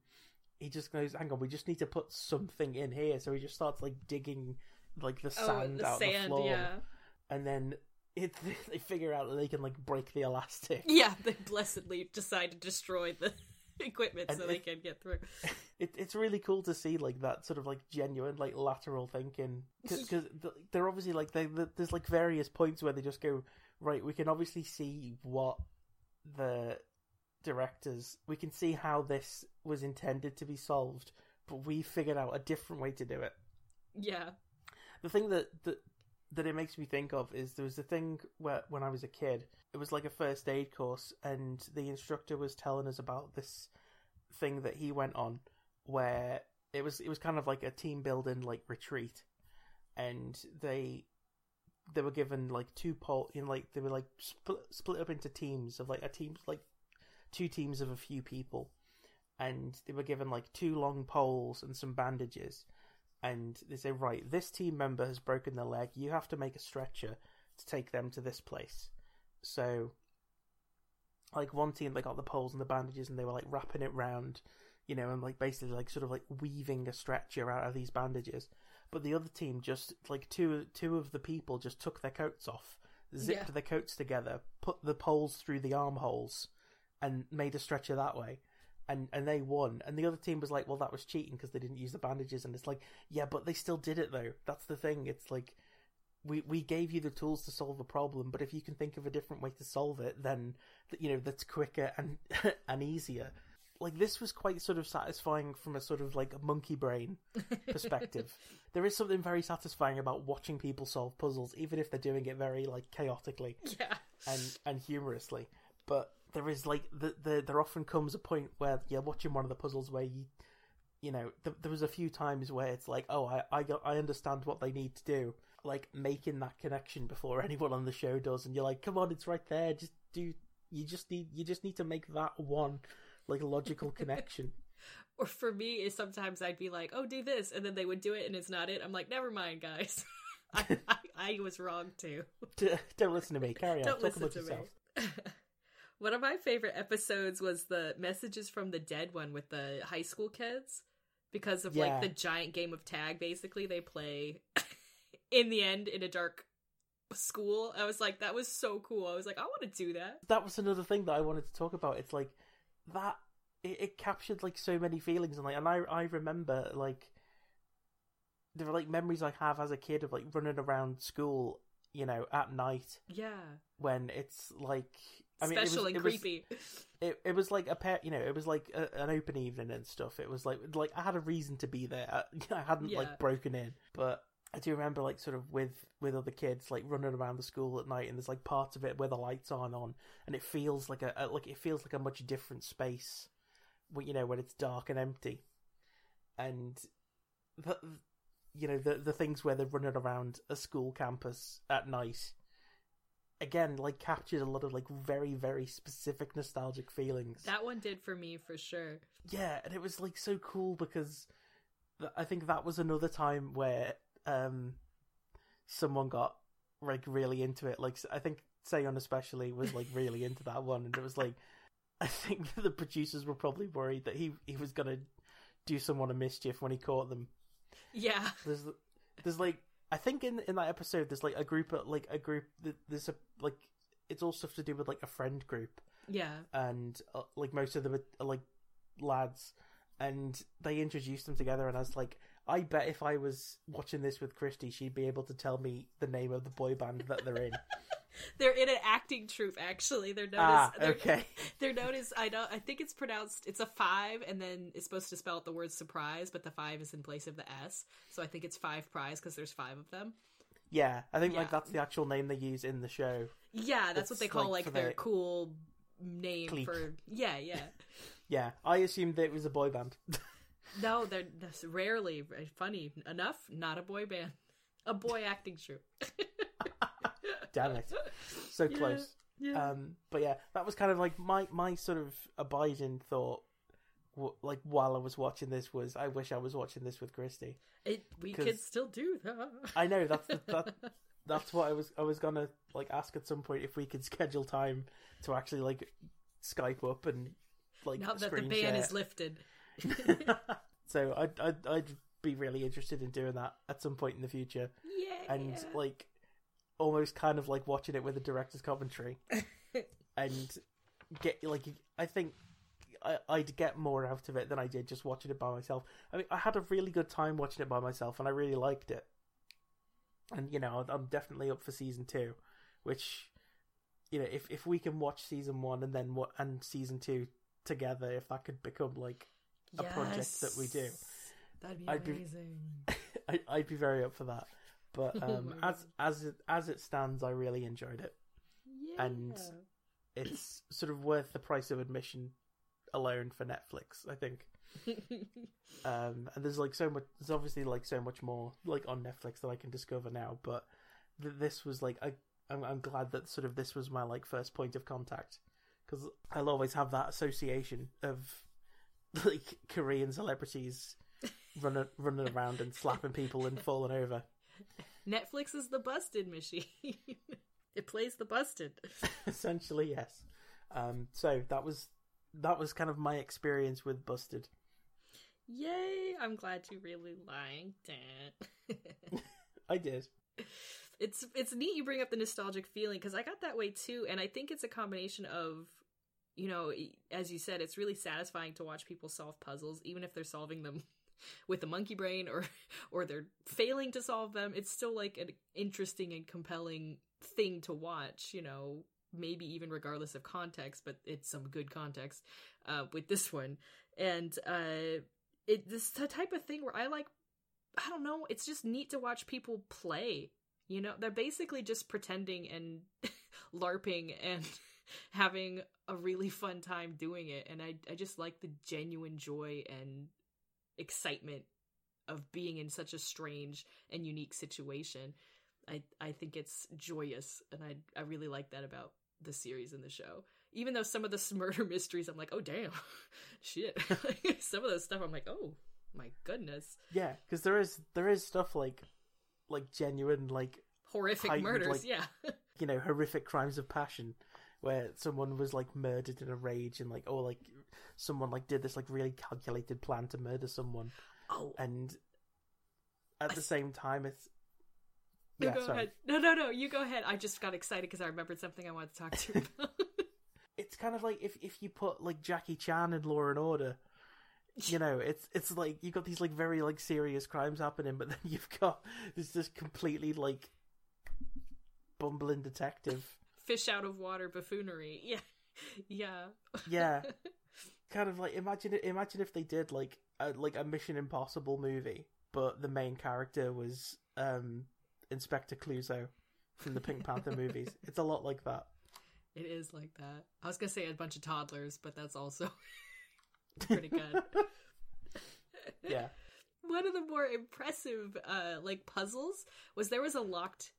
he just goes, "Hang on, we just need to put something in here." So he just starts like digging like the Oh, sand the out the floor, Yeah. and then. It, [LAUGHS] they figure out that they can like break the elastic. Yeah. They blessedly decide to destroy the [LAUGHS] equipment And so they can get through. it, it's really cool to see like that sort of like genuine like lateral thinking because they're obviously like they, the there's like various points where they just go right we can obviously see what the directors we can see how this was intended to be solved but we figured out a different way to do it. Yeah. The thing that that that it makes me think of is there was a thing where when I was a kid, it was like a first aid course, and the instructor was telling us about this thing that he went on where it was it was kind of like a team building like retreat, and they they were given like two pole, you know, like they were like split split up into teams of like a team like two teams of a few people, and they were given like two long poles and some bandages, and they say right, this team member has broken their leg, you have to make a stretcher to take them to this place, so. Like one team, they got the poles and the bandages, and they were like wrapping it round you know, and like basically like sort of like weaving a stretcher out of these bandages. But the other team just like two two of the people just took their coats off, zipped Yeah. their coats together, put the poles through the armholes, and made a stretcher that way. And and they won. And the other team was like, well, that was cheating because they didn't use the bandages. And it's like, yeah, but they still did it though. That's the thing. It's like. We, we gave you the tools to solve a problem, but if you can think of a different way to solve it, then you know that's quicker and [LAUGHS] and easier like this was quite sort of satisfying from a sort of like a monkey brain [LAUGHS] perspective. there is something very satisfying about watching people solve puzzles, even if they're doing it very like chaotically [LAUGHS] Yeah. and and humorously. But there is like the, the there often comes a point where you're watching one of the puzzles where you you know th- there was a few times where it's like oh I I got, I understand what they need to do like making that connection before [LAUGHS] anyone on the show does and you're like come on it's right there just do you just need you just need to make that one like logical [LAUGHS] connection Or for me, is sometimes I'd be like, "Oh, do this," and then they would do it, and it's not it. I'm like, "Never mind, guys. [LAUGHS] I, I, I was wrong too." don't listen to me carry on Don't talk listen to yourself me. One of my favorite episodes was the messages from the dead one with the high school kids because of Yeah. like the giant game of tag basically they play [LAUGHS] in the end in a dark school. I was like that was so cool. I was like I want to do that. that was another thing that I wanted to talk about. It's like that it, it captured like so many feelings and like and I I remember like there are like memories I have as a kid of like running around school, you know, at night Yeah. when it's like I mean Special it was, and it was- creepy. it, it was like a pair, you know, it was like a, an open evening and stuff. It was like like I had a reason to be there. I, [LAUGHS] I hadn't Yeah. like broken in, but I do remember like sort of with with other kids like running around the school at night, and there's like parts of it where the lights aren't on, and it feels like a, a like it feels like a much different space, when you know when it's dark and empty, and the you know the the things where they're running around a school campus at night again like captured a lot of like very very specific nostalgic feelings That one did for me for sure. yeah and it was like so cool because th- i think that was another time where um someone got like really into it like i think Sehun especially was like really into that one and it was like [LAUGHS] i think [LAUGHS] the producers were probably worried that he he was gonna do someone a mischief when he caught them Yeah. there's there's like I think in in that episode there's like a group of like a group th- there's a like it's all stuff to do with like a friend group Yeah. and uh, like most of them are, are like lads and they introduced them together and I was like I bet if I was watching this with Christy she'd be able to tell me the name of the boy band that they're in. [LAUGHS] [LAUGHS] They're in an acting troupe actually. They're known ah, as they're, okay. [LAUGHS] They're known as I know I think it's pronounced it's a five and then it's supposed to spell out the word surprise, but the five is in place of the S. So I think it's five prize because there's five of them. Yeah, I think Yeah. like that's the actual name they use in the show. Yeah, that's what they call like like, their the- cool name Clique. for Yeah, yeah. [LAUGHS] Yeah, I assumed that it was a boy band. no, they're that's rarely funny enough. Not a boy band, a boy acting troupe. Damn it. [LAUGHS] So Yeah, close. Yeah. Um, but yeah, that was kind of like my my sort of abiding thought. w- Like while I was watching this, was I wish I was watching this with Christy. it, we could still do that. I know that's the, that [LAUGHS] that's what I was I was gonna like ask at some point if we could schedule time to actually like Skype up and like now that the ban share. is lifted. [LAUGHS] so I'd, I'd I'd be really interested in doing that at some point in the future, Yeah. and like almost kind of like watching it with a director's commentary, [LAUGHS] and get like I think I, I'd get more out of it than I did just watching it by myself. I mean, I had a really good time watching it by myself, and I really liked it. And you know, I'm definitely up for season two, which you know, if if we can watch season one and then what and season two together, if that could become like a project that we do. That'd be I'd be- amazing. [LAUGHS] I, I'd be very up for that. But [LAUGHS] um, as as it as it stands, I really enjoyed it. yeah. and- It's sort of worth the price of admission alone for Netflix. I think. [LAUGHS] Um, and there's like so much. There's obviously like so much more like on Netflix that I can discover now. But th- this was like I. I'm, I'm glad that sort of this was my like first point of contact because I'll always have that association of [LAUGHS] like Korean celebrities running running around and slapping people and falling over. [LAUGHS] Netflix is the busted machine. [LAUGHS] it plays the busted. [LAUGHS] Essentially, yes. Um, so that was that was kind of my experience with Busted. Yay! I'm glad you really liked it. I did. it's it's neat you bring up the nostalgic feeling because I got that way too, and I think it's a combination of, you know, as you said, it's really satisfying to watch people solve puzzles, even if they're solving them with a monkey brain or [LAUGHS] or they're failing to solve them. It's still like an interesting and compelling thing to watch. You know, maybe even regardless of context, but it's some good context uh, with this one, and uh, it this the type of thing where I like. I don't know. It's just neat to watch people play. You know, they're basically just pretending and [LAUGHS] LARPing and [LAUGHS] having a really fun time doing it. And I, I just like the genuine joy and excitement of being in such a strange and unique situation. I, I think it's joyous, and I, I really like that about the series and the show. Even though some of the [LAUGHS] murder mysteries, I'm like, oh damn, [LAUGHS] shit. [LAUGHS] some of those stuff, I'm like, oh my goodness, Yeah, because there is there is stuff like like genuine like horrific Heightened, murders. like- yeah, you know horrific crimes of passion where someone was like murdered in a rage and like oh like someone like did this like really calculated plan to murder someone oh, and at I the same time it's no, yeah go sorry ahead. No, no, no, you go ahead. I just got excited because I remembered something I wanted to talk to you [LAUGHS] about. [LAUGHS] it's kind of like if if you put like Jackie Chan in Law and Order [LAUGHS] you know it's it's like you've got these like very like serious crimes happening but then you've got this just completely like bumbling detective Fish out of water buffoonery. Yeah, yeah. yeah kind of like imagine it imagine if they did like a like a mission impossible movie but the main character was um inspector Clouseau from the pink panther [LAUGHS] movies it's a lot like that It is like that. I was gonna say a bunch of toddlers, but that's also [LAUGHS] pretty good. [LAUGHS] yeah One of the more impressive, uh, like puzzles was there was a locked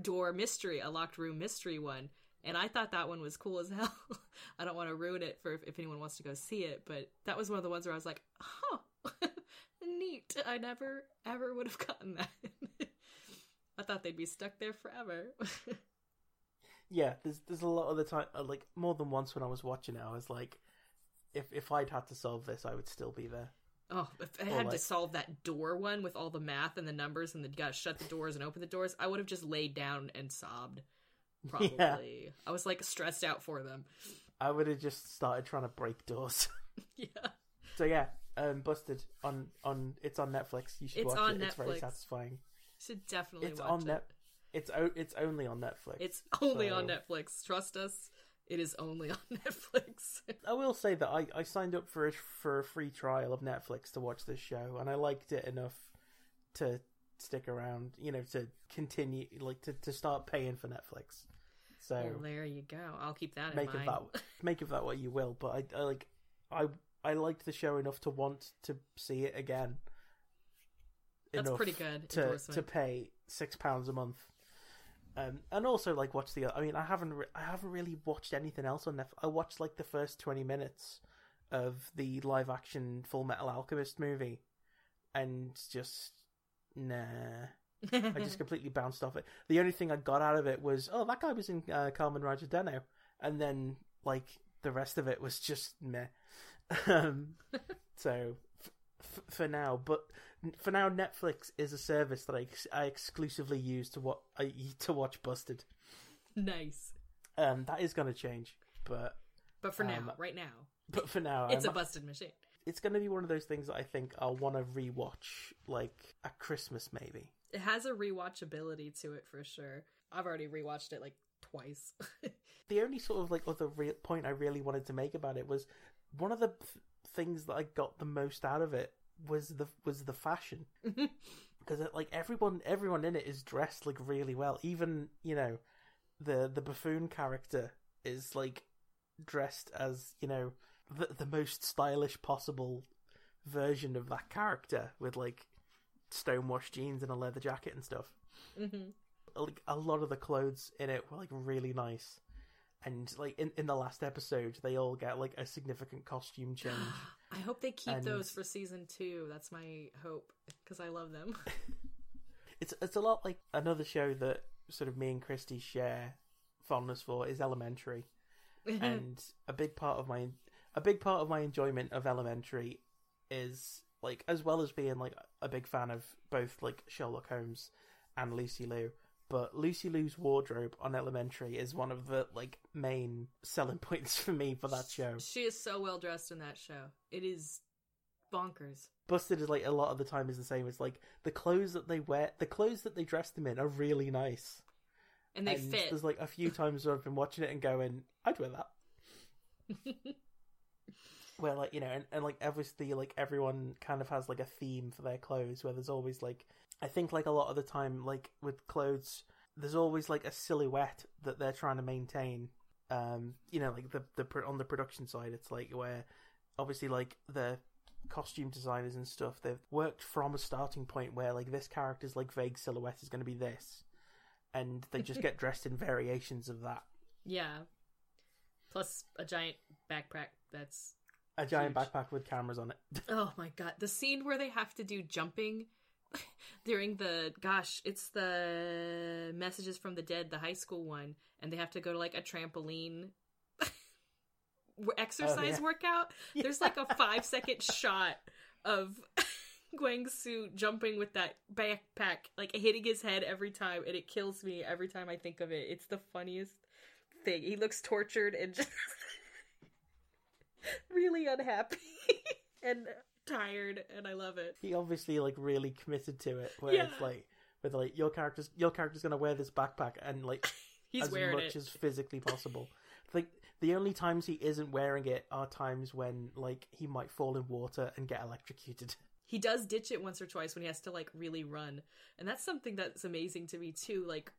door mystery, a locked room mystery one, and I thought that one was cool as [LAUGHS] hell. I don't want to ruin it for if, if anyone wants to go see it, but that was one of the ones where I was like, huh, [LAUGHS] neat. I never ever would have gotten that. [LAUGHS] I thought they'd be stuck there forever. yeah there's there's a lot of the time uh, like more than once when I was watching it I was like if if I'd had to solve this I would still be there Oh, if I had to solve that door one with all the math and the numbers and the gotta shut the doors and open the doors, I would have just laid down and sobbed. [LAUGHS] Probably. Yeah. I was like stressed out for them. I would have just started trying to break doors [LAUGHS] Yeah. so yeah um busted on on it's on Netflix you should It's watch on it it's very Netflix. satisfying Should definitely it's watch on it. net it's o- it's only on Netflix It's only on Netflix. Trust us. It is only [LAUGHS] on Netflix. I will say that I, I signed up for a, for a free trial of Netflix to watch this show, and I liked it enough to stick around. You know, to continue, like to, to start paying for Netflix. So well, there you go. I'll keep that in make of that make of that what you will. But I, I like I I liked the show enough to want to see it again. That's pretty good to to pay six pounds a month. Um, and also like watch the. I mean, I haven't re- I haven't really watched anything else on Netflix. I watched like the first twenty minutes of the live action Full Metal Alchemist movie, and just nah. I just [LAUGHS] completely bounced off it. The only thing I got out of it was, oh, that guy was in uh, Kamen Rider Den-O, and then like the rest of it was just meh. [LAUGHS] um, [LAUGHS] so f- f- for now, but for now, Netflix is a service that I, ex- I exclusively use to what I to watch Busted. nice. Um, that is going to change, but But for now, Um, right now, but for now, it's a I'm- busted machine. it's going to be one of those things that I think I'll want to rewatch, like at Christmas maybe. It has a rewatchability to it for sure. I've already rewatched it like twice. [LAUGHS] the only sort of like other re- point I really wanted to make about it was one of the th- things that I got the most out of it was the was the fashion [LAUGHS] because uh, like everyone everyone in it is dressed like really well. Even you know the the buffoon character is like dressed as you know the the most stylish possible version of that character with like stonewashed jeans and a leather jacket and stuff. hmm Like a lot of the clothes in it were like really nice. And like in, in the last episode, they all get like a significant costume [GASPS] change. I hope they keep And- those for season two. That's my hope because I love them. [LAUGHS] it's it's a lot like another show that sort of me and Christy share fondness for is Elementary, [LAUGHS] and a big part of my a big part of my enjoyment of Elementary is like as well as being like a big fan of both like Sherlock Holmes and Lucy Liu. But Lucy Liu's wardrobe on Elementary is one of the like main selling [LAUGHS] points for me for that show. she is so well dressed in that show. It is bonkers. Busted is like a lot of the time is the same. It's like the clothes that they wear, the clothes that they dress them in are really nice. And they and fit. There's like a few times where I've been watching it and going, I'd wear that. [LAUGHS] Where like you know, and, and like obviously like everyone kind of has like a theme for their clothes. Where there's always like I think like a lot of the time like with clothes, there's always like a silhouette that they're trying to maintain. Um, you know, like the the on the production side, it's like where obviously like the costume designers and stuff they've worked from a starting point where like this character's like vague silhouette is going to be this and they just get [LAUGHS] dressed in variations of that yeah. Plus a giant backpack that's a giant Huge. backpack with cameras on it [LAUGHS] Oh my god, the scene where they have to do jumping [LAUGHS] during the gosh, it's the messages from the dead, the high school one, and they have to go to like a trampoline [LAUGHS] exercise Oh, yeah. workout. There's like a five second shot of Guang Su jumping with that backpack, like hitting his head every time, and it kills me every time I think of it. It's the funniest thing. He looks tortured and just [LAUGHS] really unhappy [LAUGHS] and tired, and I love it. he obviously like really committed to it where Yeah. it's like with like your character's your character's gonna wear this backpack and like [LAUGHS] He's as wearing much it. as physically possible like the only times he isn't wearing it are times when like he might fall in water and get electrocuted he does ditch it once or twice when he has to like really run and that's something that's amazing to me too like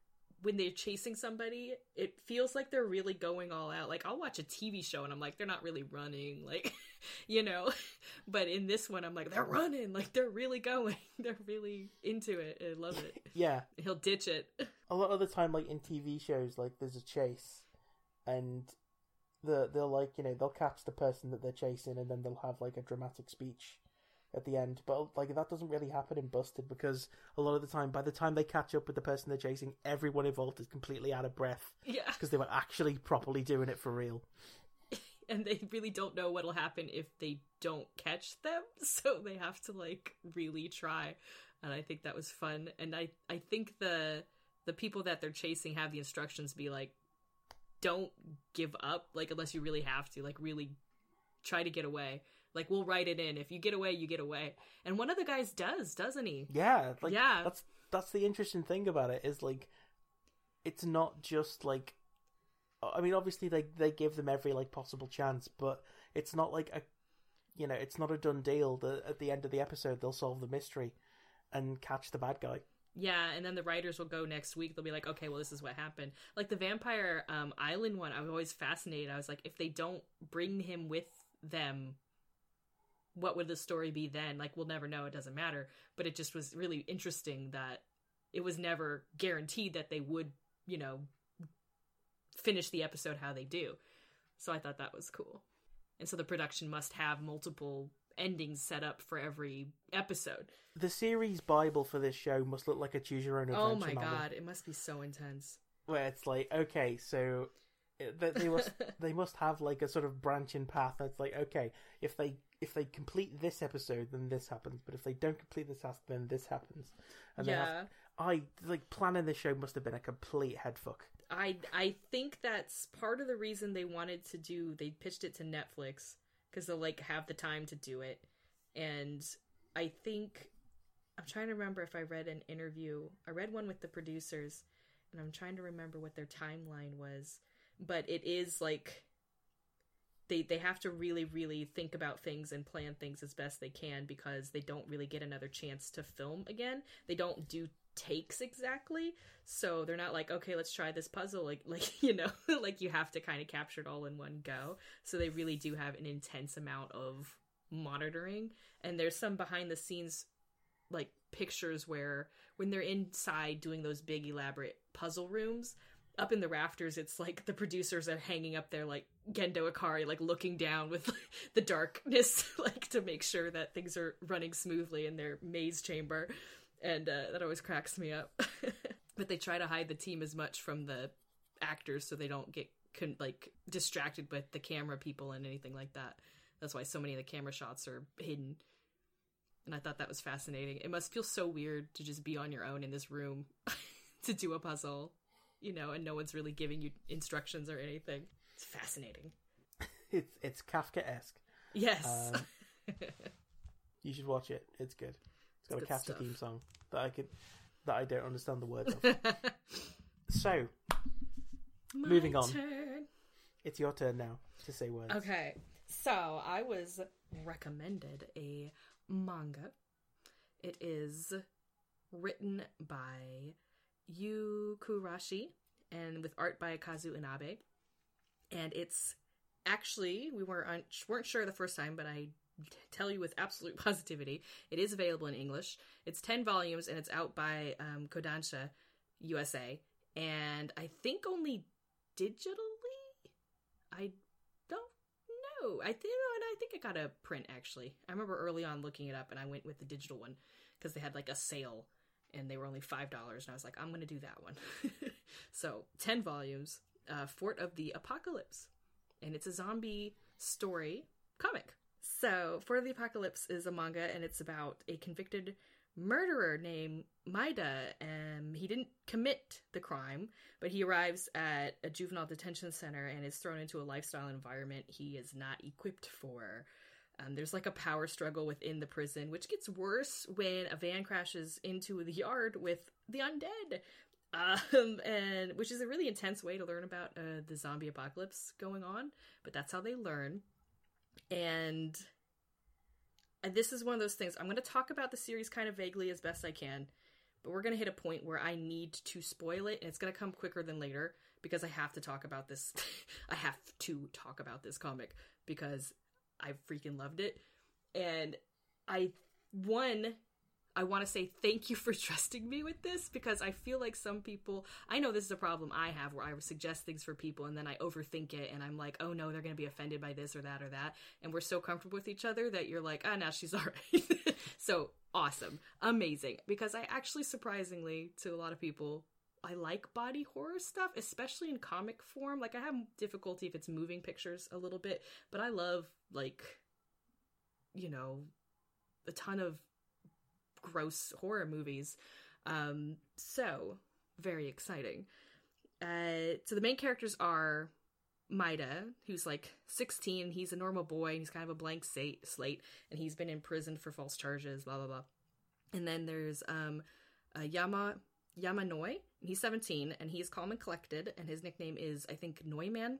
when they're chasing somebody it feels like they're really going all out. Like i'll watch a tv show and i'm like they're not really running like [LAUGHS] you know? [LAUGHS] But in this one i'm like they're running like they're really going. [LAUGHS] They're really into it. I love it. Yeah. He'll ditch it. A lot of the time like in tv shows like there's a chase and the they'll like you know they'll catch the person that they're chasing and then they'll have like a dramatic speech at the end. But like that doesn't really happen in busted because a lot of the time by the time they catch up with the person they're chasing everyone involved is completely out of breath yeah. because they were actually properly doing it for real. [LAUGHS] And they really don't know what'll happen if they don't catch them. [LAUGHS] So they have to like really try. And i think that was fun. And i i think the the people that they're chasing have the instructions be like don't give up like unless you really have to like really try to get away like we'll write it in if you get away you get away and one of the guys does doesn't he yeah like Yeah. that's that's the interesting thing about it is like it's not just like I mean obviously they they give them every like possible chance but it's not like a you know it's not a done deal that at the end of the episode they'll solve the mystery and catch the bad guy Yeah, and then the writers will go next week. They'll be like, okay, well, this is what happened. Like the Vampire um, Island one, I was always fascinated. I was like, if they don't bring him with them, what would the story be then? Like, we'll never know. It doesn't matter. But it just was really interesting that it was never guaranteed that they would, you know, finish the episode how they do. So I thought that was cool. And so the production must have multiple endings set up for every episode. the series bible for this show must look like a choose your own adventure Oh my novel, god, it must be so intense. where it's like okay so it- they, must [LAUGHS] they must have like a sort of branching path that's like okay if they if they complete this episode then this happens but if they don't complete this task then this happens and they have yeah. i like planning the show must have been a complete head fuck I I think that's part of the reason they wanted to do they pitched it to Netflix because they'll like have the time to do it. And I think I'm trying to remember if I read an interview. I read one with the producers and I'm trying to remember what their timeline was. But it is like they they have to really really think about things and plan things as best they can because they don't really get another chance to film again. They don't do takes exactly. So they're not like, okay, let's try this puzzle like [LAUGHS] like you know, [LAUGHS] like you have to kind of capture it all in one go. So they really do have an intense amount of monitoring and there's some behind the scenes like pictures where when they're inside doing those big elaborate puzzle rooms up in the rafters it's like the producers are hanging up there like gendo ikari like looking down with [LAUGHS] the darkness [LAUGHS] like to make sure that things are running smoothly in their maze chamber. And uh, that always cracks me up. [LAUGHS] But they try to hide the team as much from the actors so they don't get con- like distracted with the camera people and anything like that. That's why so many of the camera shots are hidden. And I thought that was fascinating. It must feel so weird to just be on your own in this room to do a puzzle, you know, and no one's really giving you instructions or anything. It's fascinating. [LAUGHS] It's it's Kafka esque. Yes. Um, [LAUGHS] You should watch it. It's good. It's got It's a Kafka stuff. theme song that I could that I don't understand the words of. [LAUGHS] so My moving on. turn. it's your turn now to say words. Okay. So I was recommended a manga. It is written by Yu Kuraishi and with art by Kazu Inabe. And it's actually we weren't weren't sure the first time, but I tell you with absolute [LAUGHS] positivity, it is available in English. It's ten volumes and it's out by um, Kodansha USA, and I think only digitally. I don't know. I think I think I got a print actually. I remember early on looking it up, and I went with the digital one because they had like a sale, and they were only five dollars, and I was like, I'm gonna do that one. [LAUGHS] so ten volumes, uh, Fort of the Apocalypse, and it's a zombie story comic. So, Fort of the Apocalypse is a manga, and it's about a convicted murderer named Maeda. Um, he didn't commit the crime, but he arrives at a juvenile detention center and is thrown into a lifestyle environment he is not equipped for. Um, there's like a power struggle within the prison, which gets worse when a van crashes into the yard with the undead. Um, and which is a really intense way to learn about uh, the zombie apocalypse going on, but that's how they learn. And and this is one of those things. I'm going to talk about the series kind of vaguely as best I can, but we're going to hit a point where I need to spoil it, and it's going to come quicker than later because I have to talk about this. [LAUGHS] I have to talk about this comic because I freaking loved it. And I, one, I want to say thank you for [LAUGHS] trusting me with this because I feel like some people, I know this is a problem I have where I suggest things for people and then I overthink it and I'm like, oh no, they're going to be offended by this or that or that. And we're so comfortable with each other that you're like, ah, now she's [LAUGHS] all right. [LAUGHS] so awesome. Amazing. Because I actually, surprisingly, to a lot of people, I like body horror stuff, especially in comic form. Like I have difficulty if it's moving pictures a little bit, but I love like you know a ton of gross horror movies. Um so very exciting. Uh so the main characters are Maeda, who's like 16, he's a normal boy, he's kind of a blank slate and he's been in prison for false charges, blah blah blah. And then there's um uh, Yama Yamanoi, and he's 17, and he's calm and collected, and his nickname is, I think, Neumann.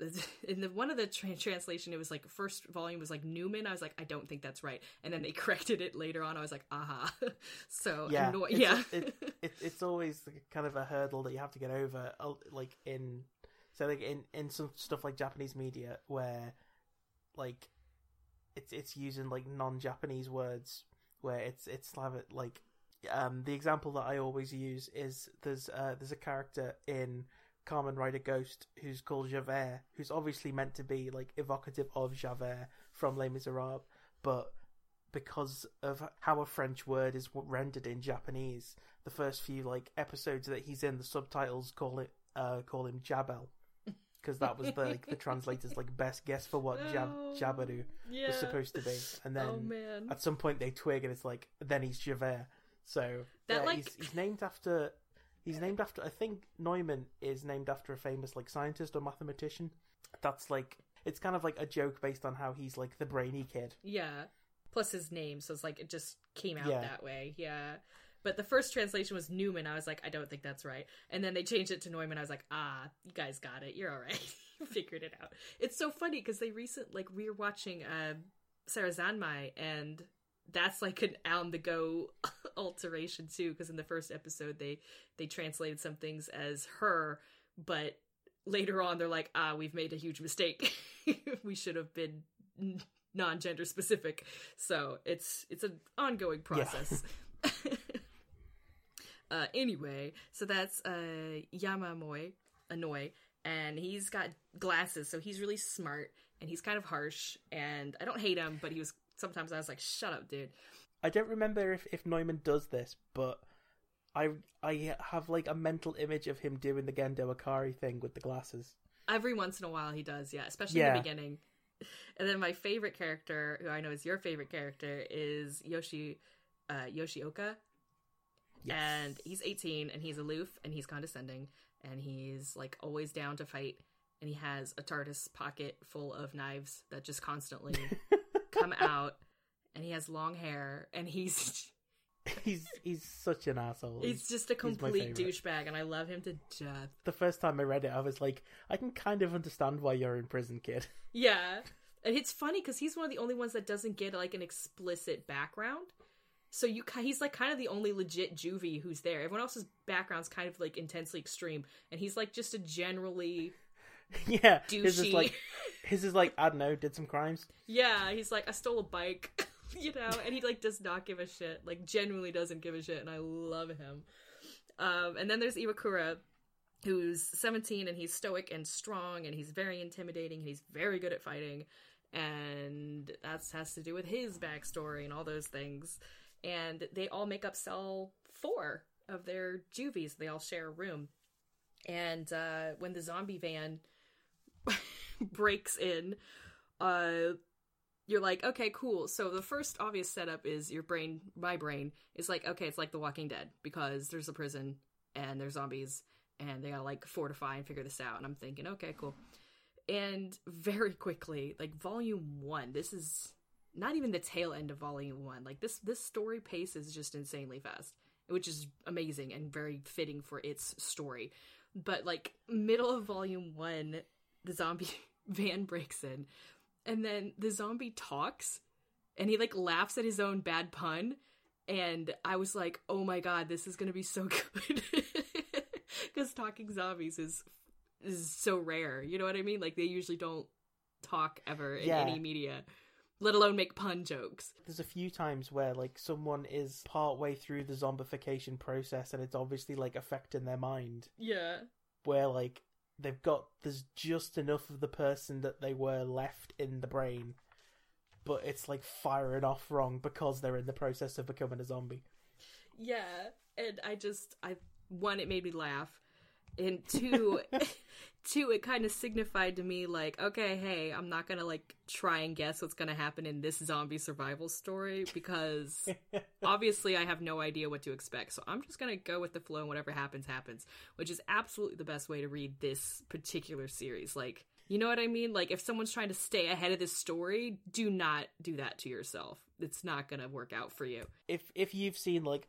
[LAUGHS] In the one of the tra- translation, it was like first volume was like Newman. I was like, I don't think that's right, and then they [LAUGHS] corrected it later on. I was like, aha. [LAUGHS] So Yeah, Noi- it's- yeah, it, it, it's always kind of a hurdle that you have to get over, uh, like in so like in in some stuff like Japanese media where like it's it's using like non-Japanese words where it's it's Slavic like um the example that I always use is there's uh there's a character in Kamen Rider Ghost who's called Javert who's obviously meant to be like evocative of Javert from Les Miserables but because of how a French word is rendered in Japanese, the first few like episodes that he's in, the subtitles call it uh, call him Jabel, because [LAUGHS] that was the like, the translator's like best guess for what Jab Oh, Jabaru yeah. was supposed to be, and then oh at some point they twig and it's like then he's Javert. So That, yeah, like- he's, he's named after he's named after I think Neumann is named after a famous like scientist or mathematician. That's like it's kind of like a joke based on how he's like the brainy kid. yeah. Plus his name, so it's like it just came out Yeah. that way. Yeah. But the first translation was Newman. I was like, I don't think that's right. And then they changed it to Neumann. I was like, ah, you guys got it. You're all right. [LAUGHS] you figured it out. It's so funny because they recent like we were watching uh, Sarazanmai and that's like an on the go [LAUGHS] alteration too because in the first episode they they translated some things as her but later on they're like ah we've made a huge mistake. [LAUGHS] We should have been non-gender specific. So it's it's an ongoing process. Yeah. [LAUGHS] uh anyway so that's uh yamamoi anoi and he's got glasses so he's really smart and he's kind of harsh and i don't hate him but he was sometimes I was like, "Shut up, dude." I don't remember if if Neumann does this, but I I have like a mental image of him doing the Gendo Ikari thing with the glasses. Every once in a while, he does, yeah, especially yeah. in the beginning. [LAUGHS] And then my favorite character, who I know is your favorite character, is Yoshi uh, Yoshioka. Yes. And he's 18 and he's aloof and he's condescending and he's like always down to fight and he has a TARDIS pocket full of knives that just constantly [LAUGHS] come out and he has long hair and he's [LAUGHS] he's he's such an asshole. He's, just a complete douchebag and I love him to death. The first time I read it I was like I can kind of understand why you're in prison, kid. [LAUGHS] Yeah. And it's funny cuz he's one of the only ones that doesn't get like an explicit background. So you he's like kind of the only legit juvie who's there. Everyone else's background's kind of like intensely extreme and he's like just a generally [LAUGHS] yeah, douchey. His is like his is like I don't know, did some crimes. Yeah, he's like I stole a bike, [LAUGHS] you know, and he like does not give a shit, like genuinely doesn't give a shit, and I love him. Um, and then there's Iwakura, who's 17 and he's stoic and strong and he's very intimidating and he's very good at fighting, and that has to do with his backstory and all those things. And they all make up cell four of their juvies. They all share a room. And uh, when the zombie van [LAUGHS] breaks in, uh, you're like, okay, cool. So the first obvious setup is your brain, my brain, is like, okay, it's like The Walking Dead because there's a prison and there's zombies and they gotta like fortify and figure this out. And I'm thinking, okay, cool. And very quickly, like volume one, this is not even the tail end of volume one. Like this, this story pace is just insanely fast, which is amazing and very fitting for its story. But like middle of volume one, the zombie van breaks in and then the zombie talks and he like laughs at his own bad pun and i was like oh my god this is gonna be so [LAUGHS] good. Because talking zombies is is so rare you know what i mean? Like they usually don't talk ever in yeah. any media let alone make pun jokes. There's a few times where like someone is part way through the zombification process and it's obviously like affecting their mind. Yeah. Where like they've got there's just enough of the person that they were left in the brain, but it's like firing off wrong because they're in the process of becoming a zombie. Yeah, and I just I one it made me laugh, and two [LAUGHS] two it kind of signified to me like okay hey i'm not gonna like try and guess what's gonna happen in this zombie survival story because [LAUGHS] obviously i have no idea what to expect. So i'm just gonna go with the flow and whatever happens happens which is absolutely the best way to read this particular series. Like you know what i mean? Like if someone's trying to stay ahead of this story do not do that to yourself. It's not gonna work out for you. If if you've seen like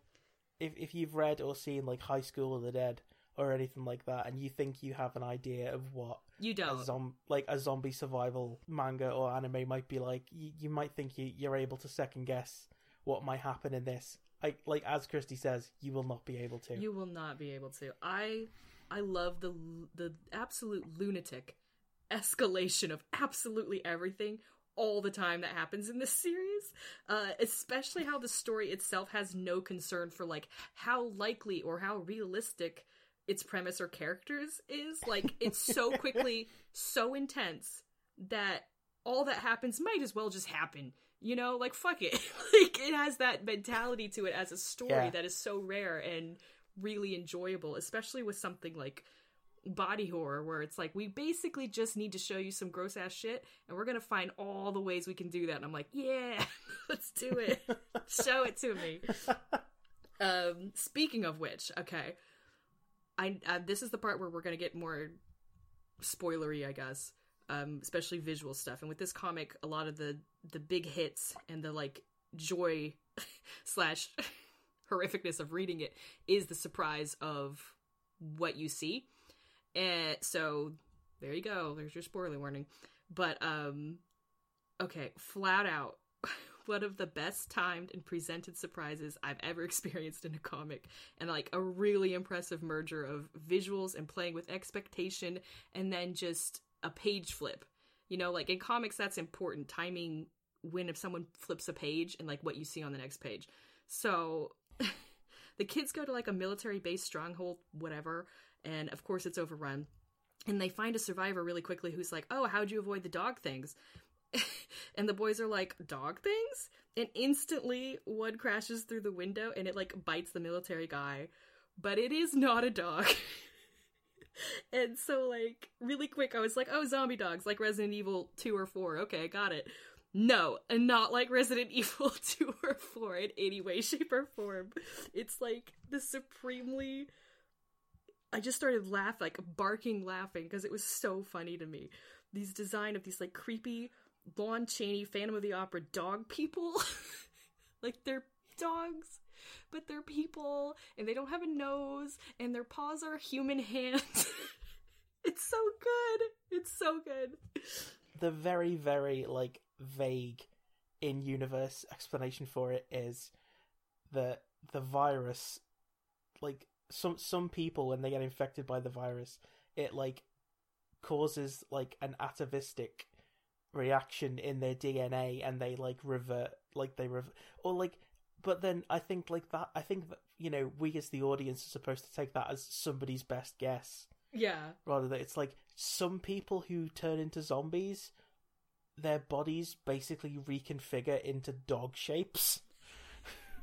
if if you've read or seen like high school of the dead or anything like that, and you think you have an idea of what you don't a zom- like a zombie survival manga or anime might be like, you, you might think you, you're able to second guess what might happen in this. I, like as Christy says, you will not be able to. You will not be able to. I I love the the absolute lunatic escalation of absolutely everything all the time that happens in this series uh, especially how the story itself has no concern for like how likely or how realistic its premise or characters is. Like it's so [LAUGHS] quickly so intense that all that happens might as well just happen. You know, like fuck it. [LAUGHS] like it has that mentality to it as a story yeah. that is so rare and really enjoyable, especially with something like body horror where it's like we basically just need to show you some gross ass shit and we're gonna find all the ways we can do that and i'm like yeah [LAUGHS] let's do it show it to me um speaking of which okay I uh, this is the part where we're gonna get more spoilery, I guess, um, especially visual stuff. And with this comic, a lot of the the big hits and the like joy [LAUGHS] slash [LAUGHS] horrificness of reading it is the surprise of what you see. And so there you go. There's your spoiler warning. But um okay, flat out [LAUGHS] one of the best timed and presented surprises I've ever [LAUGHS] experienced in a comic and like a really impressive merger of visuals and playing with expectation and then just a page flip. You know, like in comics that's important timing when if someone flips a page and like what you see on the next page. So [LAUGHS] the kids go to like a military base stronghold whatever and of course it's overrun and they find a survivor really quickly who's like, "Oh, how'd you avoid the dog things?" [LAUGHS] and the boys are like, "Dog things?" And instantly, one crashes through the window and it like bites the military guy, but it is not a dog. [LAUGHS] and so, like, really quick, I was like, "Oh, zombie dogs, like Resident Evil two or four. Okay, got it." No, and not like Resident [LAUGHS] Evil 2 or 4 in any way, shape, or form. It's like the supremely I just started laughing, like barking laughing, because it was so funny to me. These design of these like creepy Lon Chaney Phantom of the Opera dog people. [LAUGHS] like they're dogs, but they're people, and they don't have a nose, and their paws are human hands. [LAUGHS] it's so good. It's so good. The very, very like vague in universe explanation for it is that the virus like some some people when they get infected by the virus, it like causes like an atavistic reaction in their DNA, and they like revert, like they revert, or like. But then I think like that. I think that you know we as the audience are supposed to take that as somebody's best guess, Yeah. rather than it's like some people who turn into zombies, their bodies basically reconfigure into dog shapes. [LAUGHS]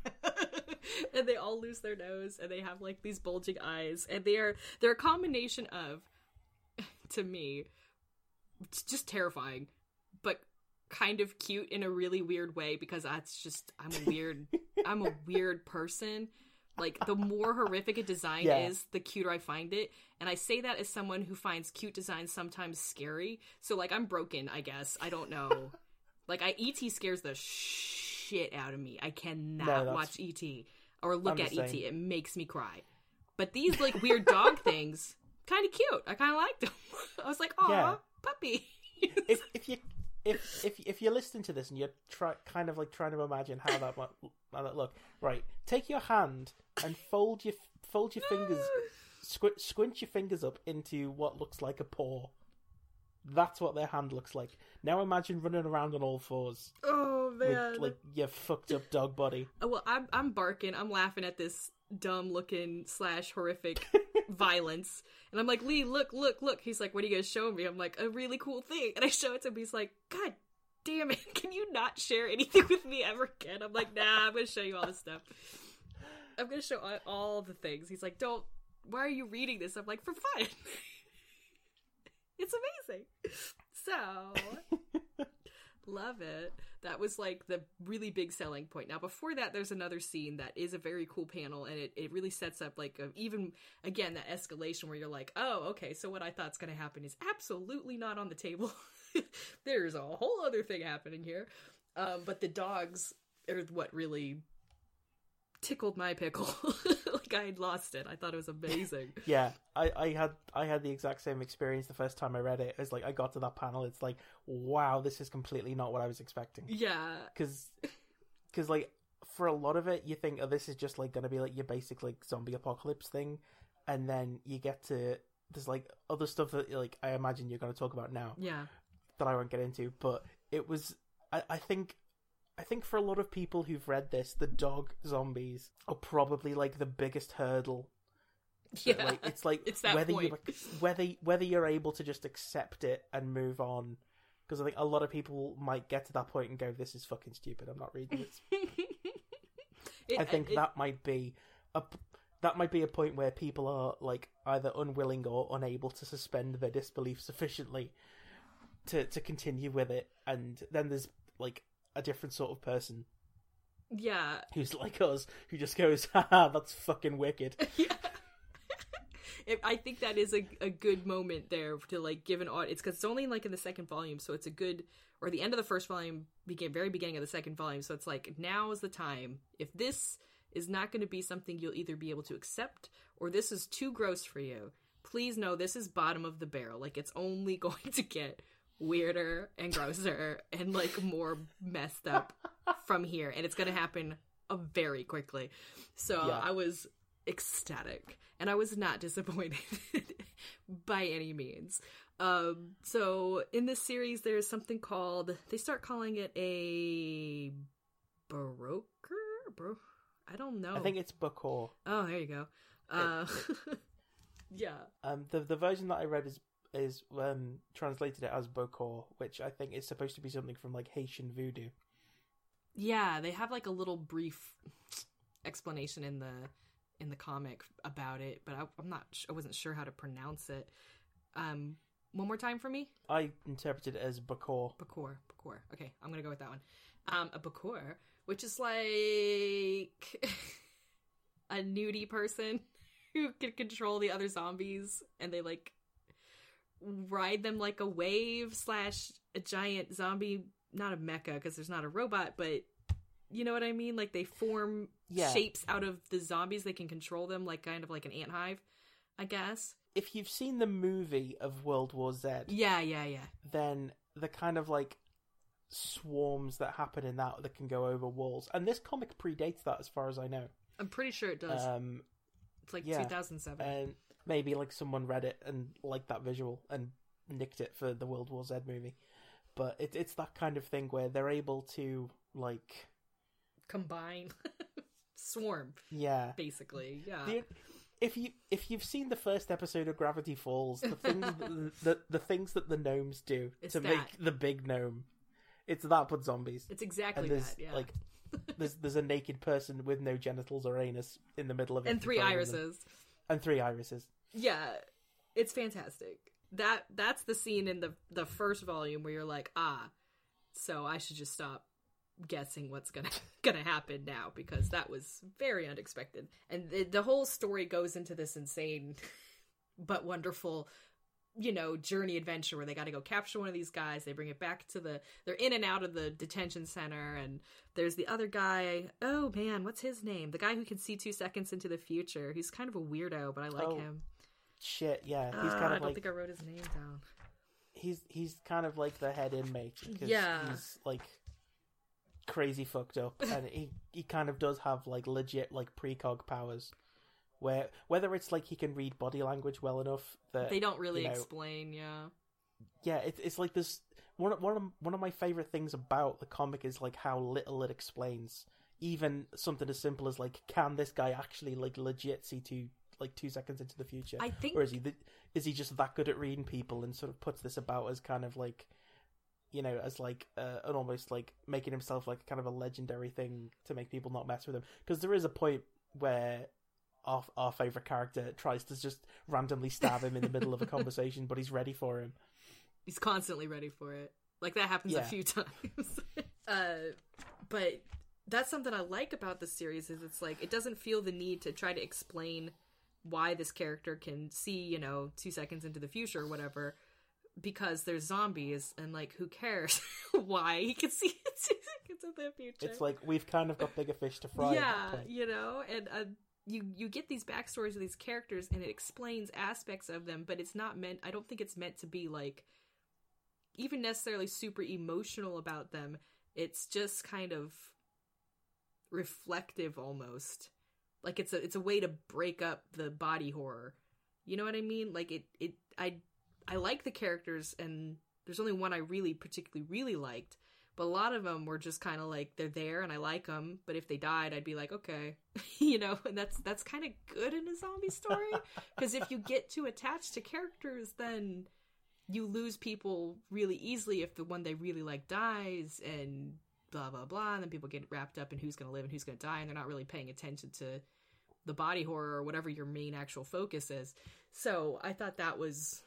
[LAUGHS] and they all lose their nose and they have like these bulging eyes and they are they're a combination of [LAUGHS] to me it's just terrifying kind of cute in a really weird way because that's just I'm a weird [LAUGHS] I'm a weird person. Like the more horrific a design Yeah. is the cuter I find it. And I say that as someone who finds cute designs sometimes scary. So like I'm broken I guess. I don't know. [LAUGHS] Like I ET scares the shit out of me. I cannot No, watch ET or look I'm at ET it makes me cry. But these like weird dog [LAUGHS] things kind of cute. I kind of liked them I was like oh Yeah. puppy. If if you if if if you're listening to this and you're try kind of like trying to imagine how that might how that look, right? Take your hand and fold your fold your fingers, [LAUGHS] squint, squint your fingers up into what looks like a paw. That's what their hand looks like. Now imagine running around on all fours oh man with like your fucked up dog body. Oh, well, I'm I'm barking. I'm laughing at this dumb looking slash horrific [LAUGHS] violence, and I'm like, Lee, look, look, look. He's like, what are you gonna show me? I'm like, a really cool thing, and I show it to him. He's like, God damn it, [LAUGHS] can you not share anything with me ever again? I'm like, nah, I'm gonna show you all this stuff. I'm gonna show all, all the things. He's like, don't. Why are you reading this? I'm like, for fun. [LAUGHS] it's amazing. So Love it. That was like the really big selling point. Now, before that, there's another scene that is a very cool panel, and it, it really sets up like a, even again that escalation where you're like, oh, okay, so what I thought's going to happen is absolutely not on the table. [LAUGHS] there's a whole other thing happening here. Um, but the dogs are what really tickled my pickle. [LAUGHS] like I had lost it. I thought it was amazing. [LAUGHS] Yeah, I, I had I had the exact same experience the first time I read it. It's like I got to that panel. It's like, wow, this is completely not what I was expecting. yeah. because because like for a lot of it you think oh this is just like gonna be like your basic like zombie apocalypse thing and then you get to there's like other stuff that like i imagine you're gonna talk about now Yeah. that i won't get into but it was i, I think i think for a lot of people who've read this the dog zombies are probably like the biggest hurdle Yeah. like it's like [LAUGHS] It's whether point. you whether whether you're able to just accept it and move on because I think a lot of people might get to that point and go, "This is fucking stupid. I'm not reading this." [LAUGHS] It- I uh, think it- that might be a that might be a point where people are like either unwilling or unable to suspend their disbelief sufficiently to to continue with it, and then there's like a different sort of person Yeah. who's like us who just goes, [LAUGHS] "Haha, that's fucking wicked." [LAUGHS] yeah. I think that is a, a good moment there to like give an audience because it's only like in the second volume, so it's a good or the end of the first volume, begin very beginning of the second volume. So it's like now is the time. If this is not going to be something you'll either be able to accept or this is too gross for you, please know this is bottom of the barrel. Like it's only [LAUGHS] going to get weirder and grosser and like more messed up from here and it's going to happen uh, very quickly. So Yeah. I was ecstatic and I was not [LAUGHS] disappointed by any means. Um so in this series there's something called they start calling it a broker bro I don't know. I think it's Bokor. Oh, there you go. Uh [LAUGHS] Yeah. Um, the the version that I read is is um translated it as Bokor, which I think is supposed to be something from like Haitian voodoo. Yeah, they have like a little brief explanation in the in the comic about it, but I, I'm not. I wasn't sure how to pronounce it. Um, one more time for me. I interpreted it as Bokor. Bakor, Bakor. Okay, I'm gonna go with that one. Um, a Bakor, which is like [LAUGHS] a nudie person [LAUGHS] who can control the other zombies, and they like ride them like a wave slash a giant zombie. Not a mecha because there's not a robot, but you know what I mean. Like they form Yeah. shapes out of the zombies. They can control them, like kind of like an ant hive, I guess. If you've seen the movie of World War Z, Yeah, yeah, yeah. then the kind of like swarms that happen in that that can go over walls, and this comic predates that as far as I know. I'm pretty sure it does. Um, it's like yeah. 2007. and maybe like someone read it and liked that visual and nicked it for the World War Z movie. But it, it's that kind of thing where they're able to like, combine [LAUGHS] swarm yeah. basically yeah The, if you if you've seen the first episode of Gravity Falls, the things [LAUGHS] the, the the things that the gnomes do It's to that. make the big gnome, it's that but zombies. it's exactly that yeah like [LAUGHS] there's there's a naked person with no genitals or anus in the middle of it and three them. irises and three irises. Yeah it's fantastic. That that's the scene in the the first volume where you're like ah so i should just stop guessing what's gonna [LAUGHS] gonna happen now because that was very unexpected. And the, the whole story goes into this insane [LAUGHS] but wonderful you know journey adventure where they got to go capture one of these guys. They bring it back to the they're in and out of the detention center and there's the other guy. Oh man what's his name? The guy who can see two seconds into the future. He's kind of a weirdo but i like Oh, him Shit, yeah, he's Ah, kind i of don't like think i wrote his name down. He's he's kind of like the head inmate because Yeah. he's like crazy fucked up. And he he kind of does have like legit like precog powers where whether it's like he can read body language well enough that they don't really you know, explain yeah. Yeah it's it's like this one of- one of one of my favorite things about the comic is like how little it explains. Even something as simple as like can this guy actually like legit see two like two seconds into the future i think or is he th- is he just that good at reading people and sort of puts this about as kind of like you know as like uh, an almost like making himself like kind of a legendary thing to make people not mess with him because there is a point where our our favorite character tries to just randomly stab him in the middle of a [LAUGHS] conversation but he's ready for him he's constantly ready for it. Like that happens a few [LAUGHS] times. [LAUGHS] uh, but that's something I like about the series is it's like it doesn't feel the need to try to explain why this character can see, you know, two seconds into the future or whatever, because there's zombies and like who cares [LAUGHS] why he can see [LAUGHS] two seconds into the future. it's like we've kind of got bigger fish to fry yeah, you know, and uh, you you get these backstories of these characters, and it explains aspects of them, but it's not meant. I don't think it's meant to be like even necessarily super emotional about them. It's just kind of reflective, almost like it's a it's a way to break up the body horror. You know what I mean? Like it it I I like the characters, and there's only one I really particularly really liked but a lot of them were just kind of like they're there and I like them, but if they died, I'd be like, okay, [LAUGHS] you know, and that's that's kind of good in a zombie story [LAUGHS] because if you get too attached to characters, then you lose people really easily if the one they really like dies and blah blah blah, and then people get wrapped up in who's gonna live and who's gonna die, and they're not really paying attention to the body horror or whatever your main actual focus is. So I thought that was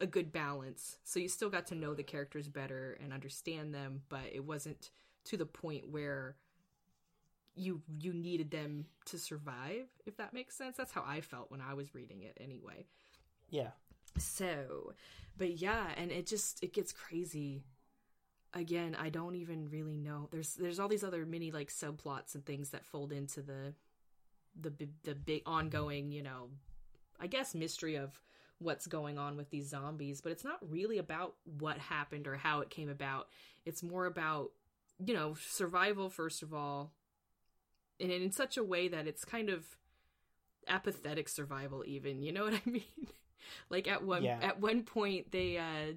a good balance. So you still got to know the characters better and understand them, but it wasn't to the point where you you needed them to survive, if that makes sense. That's how I felt when I was reading it anyway. yeah So, but yeah, and it just it gets crazy. Again, I don't even really know. There's there's all these other mini like subplots and things that fold into the the the big ongoing, you know, I guess mystery of what's going on with these zombies, but it's not really about what happened or how it came about. It's more about, you know, survival, first of all, and in such a way that it's kind of apathetic survival, even. You know what [LAUGHS] I mean? like at one Yeah. at one point they uh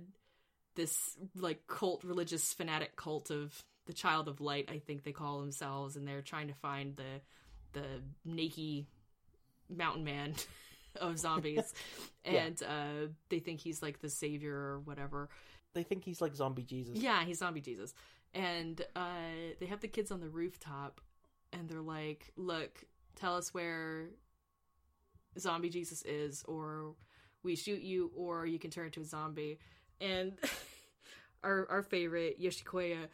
this like cult religious fanatic cult of the child of light i think they call themselves and they're trying to find the the naked mountain man [LAUGHS] of zombies [LAUGHS] Yeah. and uh they think he's like the savior or whatever They think he's like zombie Jesus. yeah he's zombie jesus and uh they have the kids on the rooftop and they're like look tell us where zombie jesus is or we shoot you or you can turn into a zombie and [LAUGHS] our our favorite yoshikoya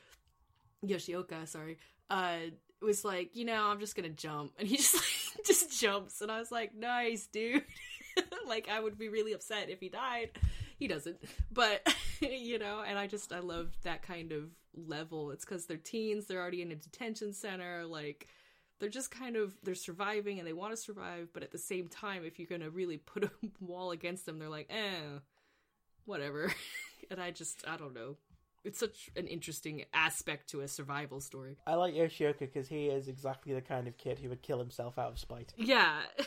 yoshioka sorry uh was like you know i'm just gonna jump. And he [LAUGHS] just like just jumps. And i was like nice dude. [LAUGHS] Like i would be really upset if he died. He doesn't. But [LAUGHS] you know and i just i love that kind of level. It's because they're teens. They're already in a detention center. Like they're just kind of they're surviving and they want to survive. But at the same time if you're gonna really put a wall against them they're like eh whatever. And i just i don't know it's such an interesting aspect to a survival story. I like Yoshioka because he is exactly the kind of kid who would kill himself out of spite. yeah. [LAUGHS]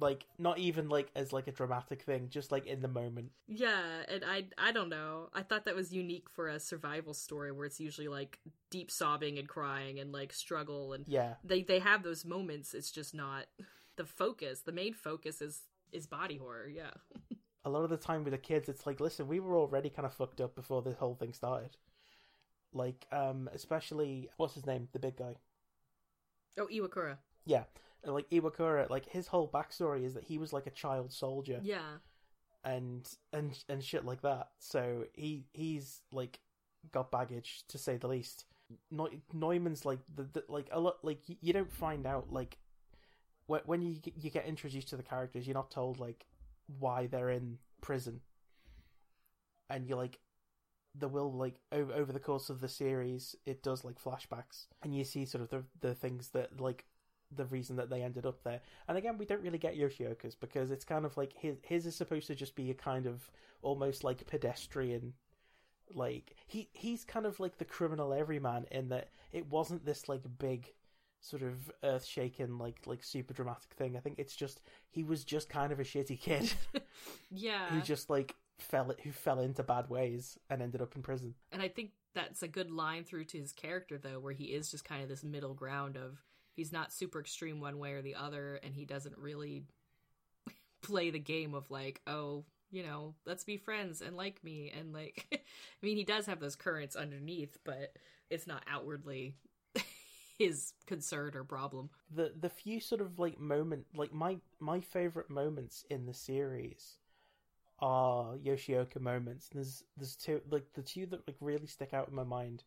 Like, not even like as like a dramatic thing, just like in the moment. yeah and i i don't know. I thought that was unique for a survival story where it's usually like deep sobbing and crying and like struggle and Yeah, they they have those moments it's just not the focus. The main focus is is body horror yeah [LAUGHS] a lot of the time with the kids, it's like, listen, we were already kind of fucked up before this whole thing started. Like, um, especially what's his name, the big guy. oh iwakura Yeah, and, like Iwakura, like his whole backstory is that he was like a child soldier. yeah and and and shit like that. So he he's like got baggage to say the least. Neu- Neumann's like the, the like a lot like you don't find out like when when you you get introduced to the characters, you're not told like why they're in prison, and you're like there will like over over the course of the series it does like flashbacks and you see sort of the the things that like the reason that they ended up there. And again, we don't really get Yoshioka's because it's kind of like his his is supposed to just be a kind of almost like pedestrian like he he's kind of like the criminal everyman in that it wasn't this like big sort of earth shaking like like super dramatic thing. I think it's just he was just kind of a shitty kid [LAUGHS] yeah who just like fell it who fell into bad ways and ended up in prison. And I think that's a good line through to his character, though, where he is just kind of this middle ground of he's not super extreme one way or the other, and he doesn't really [LAUGHS] play the game of like, oh, you know, let's be friends and like me. And like, [LAUGHS] I mean, he does have those currents underneath, but it's not outwardly his concern or problem. the the few sort of like moment like my my favorite moments in the series are Yoshioka moments. There's there's two like the two that like really stick out in my mind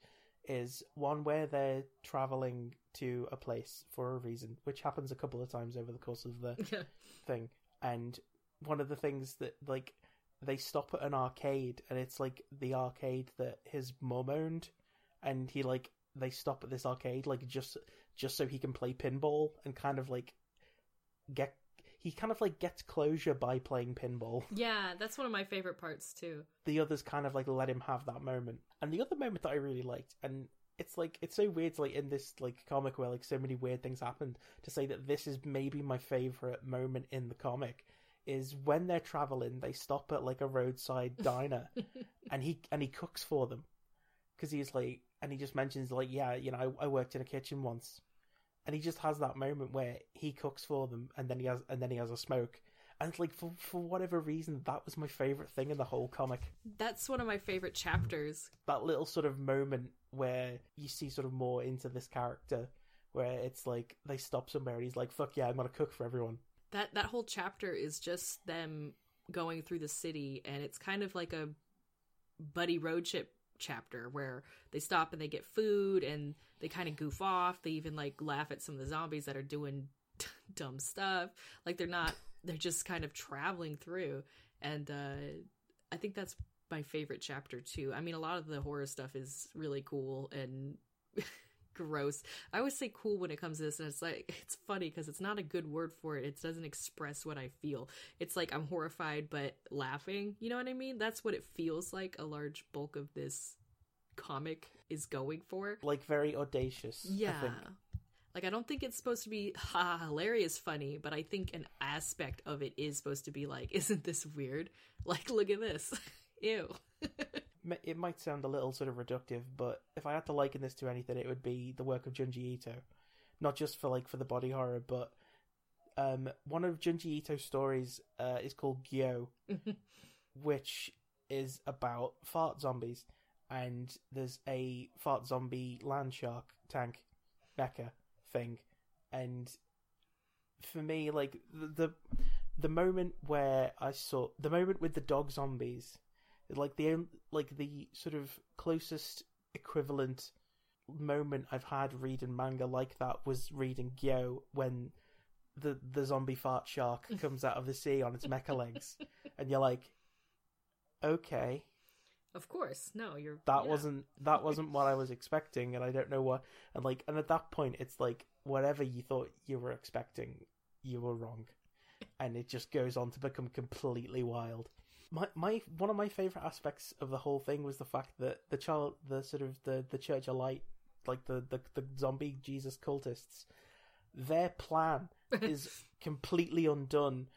is one where they're traveling to a place for a reason, which happens a couple of times over the course of the [LAUGHS] thing. And one of the things that like they stop at an arcade and it's like the arcade that his mum owned and he like they stop at this arcade like just just so he can play pinball and kind of like get he kind of like gets closure by playing pinball. [LAUGHS] yeah, that's one of my favorite parts, too. The others kind of like let him have that moment. And the other moment that I really liked and it's like it's so weird like in this like comic where like so many weird things happened to say that this is maybe my favorite moment in the comic is when they're traveling they stop at like a roadside diner [LAUGHS] and he and he cooks for them because he's like and he just mentions like yeah you know I, I worked in a kitchen once. And he just has that moment where he cooks for them and then he has and then he has a smoke. And it's like for for whatever reason that was my favorite thing in the whole comic. That's one of my favorite chapters. that little sort of moment where you see sort of more into this character where it's like they stop somewhere and he's like fuck yeah i'm gonna cook for everyone. That that whole chapter is just them going through the city and it's kind of like a buddy road trip chapter where they stop and they get food and they kind of goof off. They even like laugh at some of the zombies that are doing [LAUGHS] dumb stuff. Like they're not they're just kind of traveling through. And uh i think that's my favorite chapter too. I mean a lot of the horror stuff is really cool and [LAUGHS] gross. I always say cool when it comes to this, and it's like [LAUGHS] it's funny because it's not a good word for it. It doesn't express what I feel. It's like I'm horrified but laughing. You know what I mean? That's what it feels like. A large bulk of this comic is going for. Like very audacious. Yeah. I think. Like I don't think it's supposed to be [LAUGHS] ha hilarious funny, but I think an aspect of it is supposed to be like, [LAUGHS] isn't this weird? Like, look at this. Ew. It might sound a little sort of reductive, but if I had to liken this to anything, it would be the work of Junji Ito. Not just for like for the body horror, but um, one of Junji Ito's stories uh, is called Gyo, [LAUGHS] which is about fart zombies, and there's a fart zombie land shark tank mecha thing, and for me, like the, the moment where I saw the moment with the dog zombies, like the like the sort of closest equivalent moment I've had reading manga like that was reading Gyo when the the zombie fart shark [LAUGHS] comes out of the sea on its mecha legs, and you're like, okay, of course. No, you're that yeah. wasn't that [LAUGHS] wasn't what I was expecting, and I don't know what. And like, and at that point, it's like whatever you thought you were expecting, you were wrong, and it just goes on to become completely wild. My my one of my favorite aspects of the whole thing was the fact that the child, the sort of the the Church of Light, like the the, the zombie Jesus cultists, their plan [LAUGHS] is completely undone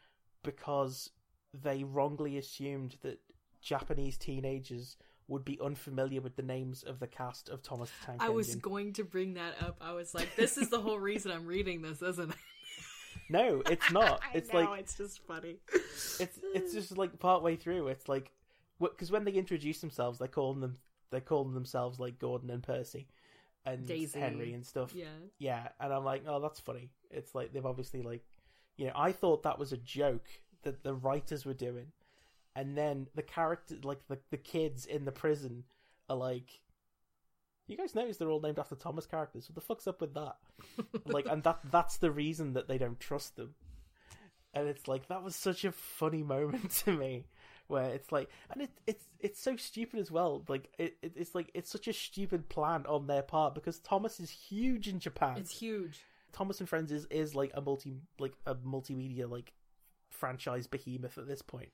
because they wrongly assumed that Japanese teenagers would be unfamiliar with the names of the cast of Thomas the Tank I was Engine. going to bring that up. I was like, this is the whole reason I'm reading this, isn't it? No, it's [LAUGHS] not. It's know, like it's just funny. it's it's just like part way through. It's like because when they introduce themselves, they call them they call themselves like Gordon and Percy and Daisy. Henry and stuff. Yeah. Yeah, and I'm like, oh, that's funny. It's like they've obviously like, you know, I thought that was a joke that the writers were doing, and then the character, like the the kids in the prison, are like, you guys notice they're all named after Thomas characters. What the fuck's up with that? [LAUGHS] like, and that that's the reason that they don't trust them. And it's like that was such a funny [LAUGHS] moment to me, where it's like, and it it's it's so stupid as well. Like it, it it's like it's such a stupid plan on their part because Thomas is huge in Japan. It's huge. Thomas and Friends is, is like a multi like a multimedia like franchise behemoth at this point.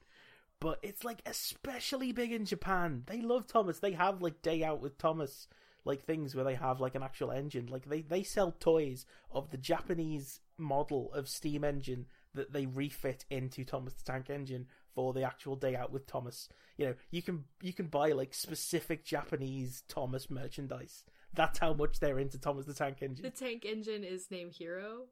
But it's like especially big in Japan. They love Thomas. They have like day out with Thomas like things where they have like an actual engine. Like they, they sell toys of the Japanese model of steam engine that they refit into Thomas the Tank Engine for the actual day out with Thomas. You know, you can you can buy like specific Japanese Thomas merchandise. That's how much they're into Thomas the Tank Engine. The tank engine is named Hiro.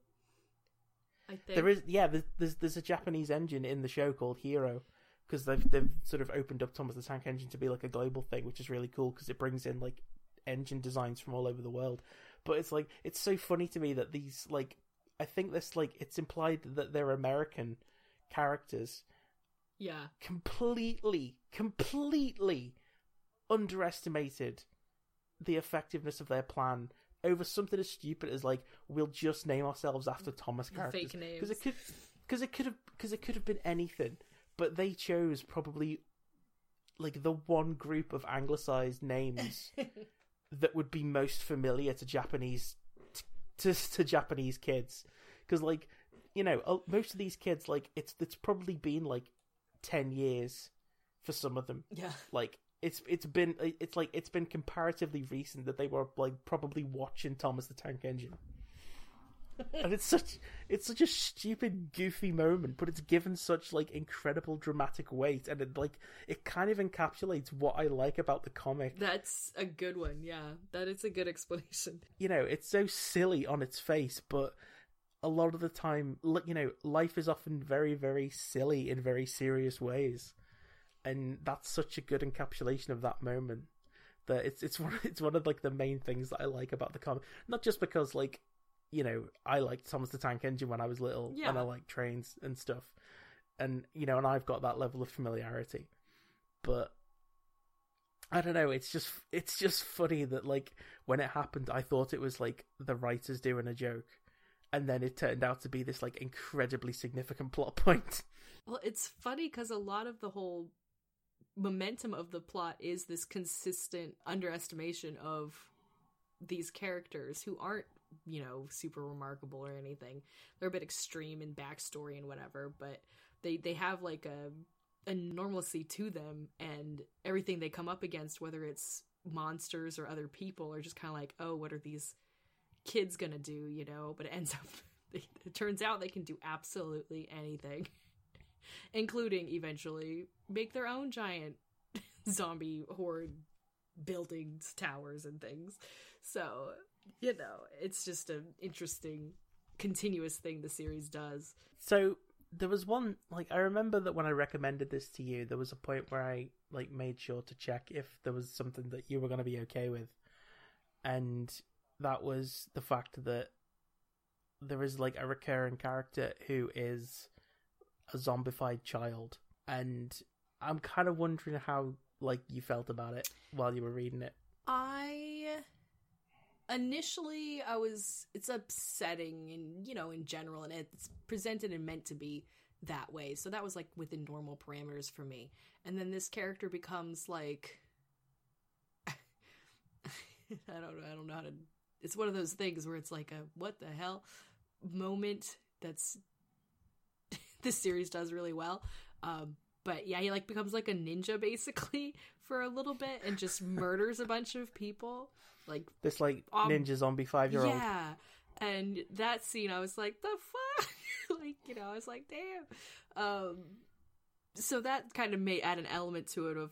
I think There is, yeah. There's, there's there's a Japanese engine in the show called Hiro because they've they've sort of opened up Thomas the Tank Engine to be like a global thing, which is really cool because it brings in like engine designs from all over the world. But it's like it's so funny to me that these like I think this like it's implied that they're American characters Yeah. completely completely underestimated the effectiveness of their plan over something as stupid as like we'll just name ourselves after Thomas The characters because it could because it could have because it could have been anything but they chose probably like the one group of anglicized names [LAUGHS] that would be most familiar to Japanese to to Japanese kids. Because like you know most of these kids like it's it's probably been like 10 years for some of them. Yeah. like it's it's been it's like it's been comparatively recent that they were like probably watching Thomas the Tank Engine and it's such it's such a stupid goofy moment but it's given such like incredible dramatic weight and it like it kind of encapsulates what I like about the comic That's a good one. Yeah. That is a good explanation. [LAUGHS] you know it's so silly on its face but a lot of the time you know life is often very very silly in very serious ways and that's such a good encapsulation of that moment that it's it's [LAUGHS] one it's one of like the main things that I like about the comic not just because like you know I liked Thomas the Tank Engine when I was little and I like trains and stuff and you know and I've got that level of familiarity but I don't know. It's just it's just funny that like when it happened, I thought it was like the writers doing a joke, and then it turned out to be this like incredibly significant plot [LAUGHS] point. Well, it's funny because a lot of the whole momentum of the plot is this consistent underestimation of these characters who aren't you know super remarkable or anything. They're a bit extreme in backstory and whatever but they they have like a a normalcy to them and everything they come up against whether it's monsters or other people are just kind of like oh what are these kids gonna do you know? But it ends up [LAUGHS] it turns out they can do absolutely anything [LAUGHS] including eventually make their own giant [LAUGHS] zombie horde buildings towers and things. So you know it's just an interesting continuous thing the series does. So there was one like I remember that when I recommended this to you, there was a point where I like made sure to check if there was something that you were going to be okay with, and that was the fact that there is like a recurring character who is a zombified child, and I'm kind of wondering how like you felt about it while you were reading it. I initially I was it's upsetting and you know in general and it's presented and meant to be that way. So that was like within normal parameters for me. And then this character becomes like [LAUGHS] I don't know, I don't know how to it's one of those things where it's like a what the hell moment that's [LAUGHS] this series does really well. Um but yeah, he like becomes like a ninja basically for a little bit and just [LAUGHS] murders a bunch of people. Like This like Um, ninja zombie five year old. yeah. And that scene I was like, the fuck? [LAUGHS] like, you know, I was like, damn. Um so that kind of may add an element to it of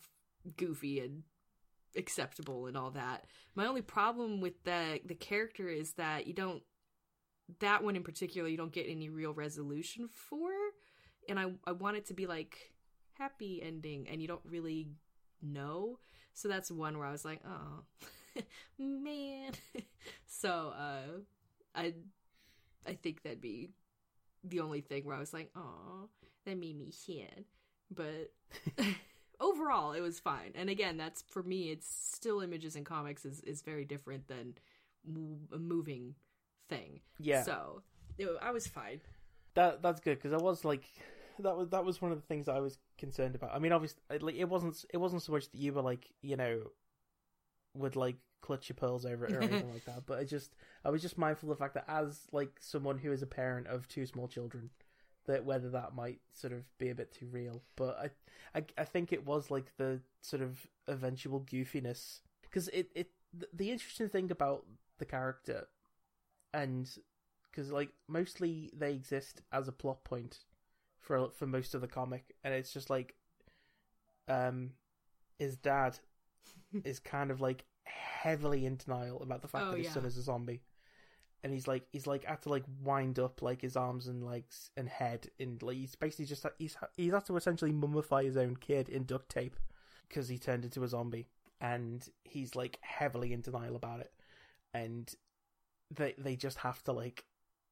goofy and acceptable and all that. My only problem with the the character is that you don't that one in particular you don't get any real resolution for. And I I want it to be like happy ending and you don't really know. So that's one where I was like, oh [LAUGHS] man. [LAUGHS] so uh I I think that'd be the only thing where I was like, oh, that made me sad. But [LAUGHS] overall it was fine. And again, that's for me it's still images and comics is is very different than a moving thing. Yeah. So it, I was fine. That that's good because I was like, that was that was one of the things I was concerned about. I mean, obviously, like it wasn't it wasn't so much that you were like you know, would like clutch your pearls over it or anything like that. [LAUGHS] But I just I was just mindful of the fact that as like someone who is a parent of two small children, that whether that might sort of be a bit too real. But I I, I think it was like the sort of eventual goofiness because it it the, the interesting thing about the character and because like mostly they exist as a plot point for for most of the comic, and it's just like, um, his dad [LAUGHS] is kind of like heavily in denial about the fact Oh, that his yeah. son is a zombie, and he's like he's like had to like wind up like his arms and legs and head, and like he's basically just he's he's had to essentially mummify his own kid in duct tape because he turned into a zombie, and he's like heavily in denial about it, and they they just have to like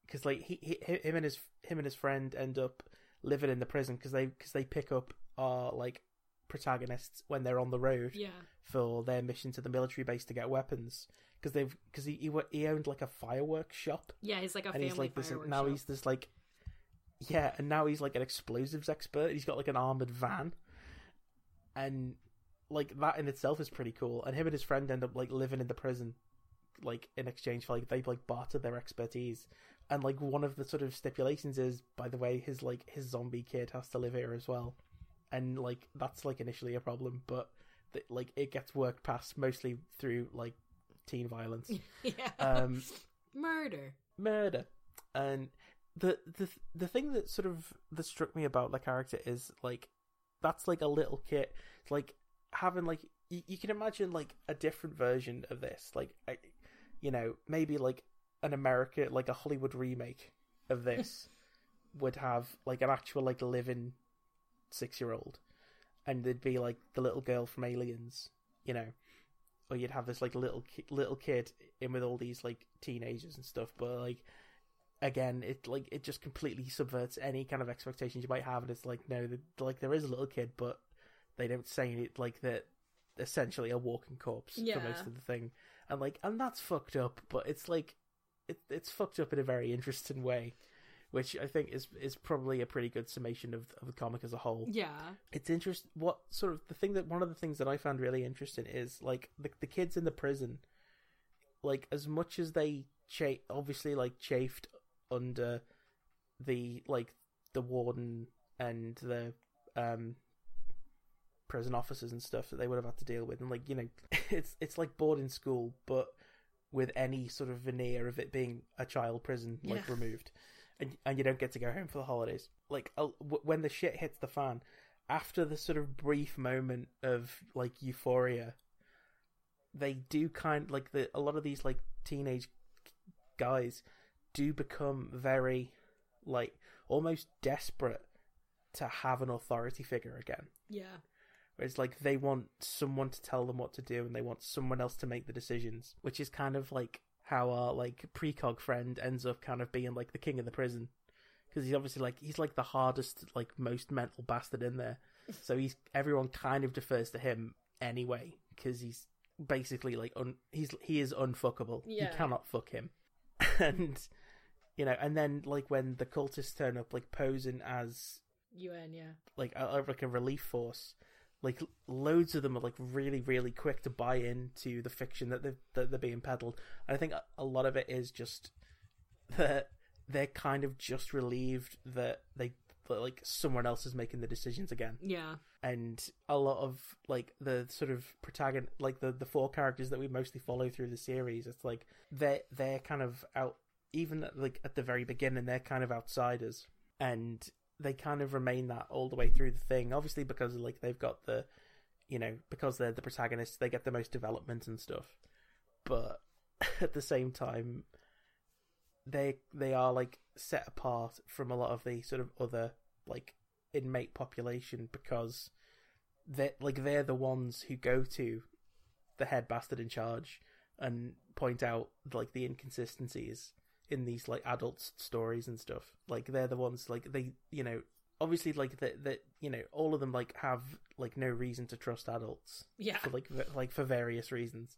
because like he, he him and his him and his friend end up living in the prison because they because they pick up our like protagonists when they're on the road Yeah. for their mission to the military base to get weapons. Because they've because he, he he owned like a fireworks shop. Yeah, he's like a and family he's like this fireworks now he's this like yeah and now he's like an explosives expert. He's got like an armored van. And like that in itself is pretty cool. And him and his friend end up like living in the prison like in exchange for like they like barter their expertise and like one of the sort of stipulations is by the way his like his zombie kid has to live here as well. And like that's like initially a problem but th- like it gets worked past mostly through like teen violence. [LAUGHS] Yeah. um Murder. murder. And the the the thing that sort of that struck me about the character is like that's like a little kid it's like having like you, you can imagine like a different version of this. Like I, you know maybe like an america like a hollywood remake of this [LAUGHS] would have like an actual like living six year old and there'd be like the little girl from aliens you know? Or you'd have this like little ki- little kid in with all these like teenagers and stuff but like again it like it just completely subverts any kind of expectations you might have and it's like no the, like there is a little kid but they don't say it like that essentially a walking corpse Yeah. for most of the thing. And like and that's fucked up but it's like it, it's fucked up in a very interesting way which i think is is probably a pretty good summation of, of the comic as a whole Yeah. it's interest what sort of the thing that one of the things that I found really interesting is like the the kids in the prison like as much as they cha- obviously like chafed under the like the warden and the um prison officers and stuff that they would have had to deal with and like you know [LAUGHS] it's it's like boarding school but with any sort of veneer of it being a child prison like Yeah. removed and and you don't get to go home for the holidays like uh, w- when the shit hits the fan after the sort of brief moment of like euphoria they do kind like the a lot of these like teenage guys do become very like almost desperate to have an authority figure again Yeah. It's like they want someone to tell them what to do and they want someone else to make the decisions which is kind of like how our like precog friend ends up kind of being like the king of the prison because he's obviously like he's like the hardest like most mental bastard in there [LAUGHS] so he's everyone kind of defers to him anyway because he's basically like un, he's he is unfuckable Yeah. you cannot fuck him [LAUGHS] and you know and then like when the cultists turn up like posing as UN, yeah. like a, like a relief force like loads of them are like really really quick to buy into the fiction that they're, that they're being peddled. And i think a, a lot of it is just [LAUGHS] that they're kind of just relieved that they that like someone else is making the decisions again. Yeah. and a lot of like the sort of protagonist like the the four characters that we mostly follow through the series it's like they're they're kind of out even like at the very beginning they're kind of outsiders. And they kind of remain that all the way through the thing. Obviously because like they've got the you know because they're the protagonists they get the most development and stuff. But [LAUGHS] at the same time they they are like set apart from a lot of the sort of other like inmate population because they like they're the ones who go to the head bastard in charge and point out like the inconsistencies in these like adult stories and stuff like they're the ones like they you know obviously like that that you know all of them like have like no reason to trust adults Yeah. for like v- like for various reasons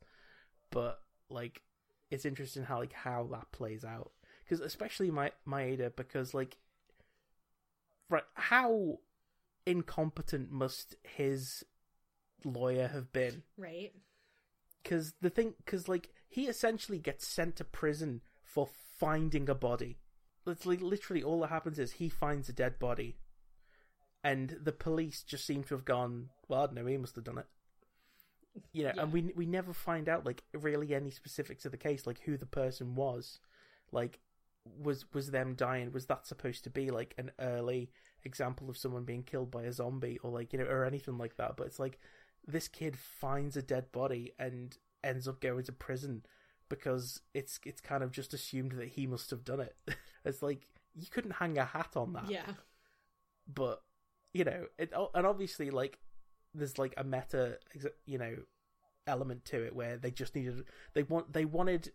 but like it's interesting how like how that plays out because especially my my Maeda because like right how incompetent must his lawyer have been Right. because the thing because like he essentially gets sent to prison for finding a body. Like literally all that happens is he finds a dead body. And the police just seem to have gone well i don't know he must have done it. You know Yeah. and we we never find out like really any specifics of the case like who the person was. Like was was them dying? Was that supposed to be like an early example of someone being killed by a zombie or like you know or anything like that? But it's like this kid finds a dead body and ends up going to prison because it's it's kind of just assumed that he must have done it. [LAUGHS] it's like you couldn't hang a hat on that. Yeah. But you know, it and obviously like there's like a meta you know element to it where they just needed they want they wanted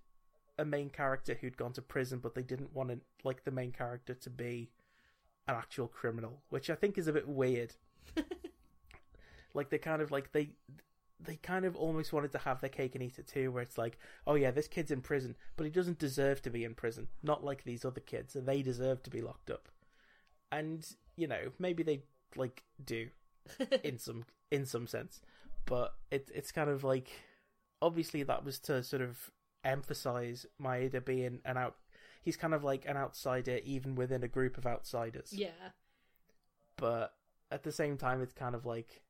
a main character who'd gone to prison but they didn't want it, like the main character to be an actual criminal, which I think is a bit weird. [LAUGHS] like they kind of like they they kind of almost wanted to have their cake and eat it too, where it's like, oh yeah, this kid's in prison, but he doesn't deserve to be in prison, not like these other kids, and they deserve to be locked up. And you know, maybe they like do [LAUGHS] in some in some sense, but it it's kind of like obviously that was to sort of emphasize Maeda being an out. He's kind of like an outsider, even within a group of outsiders yeah. but at the same time it's kind of like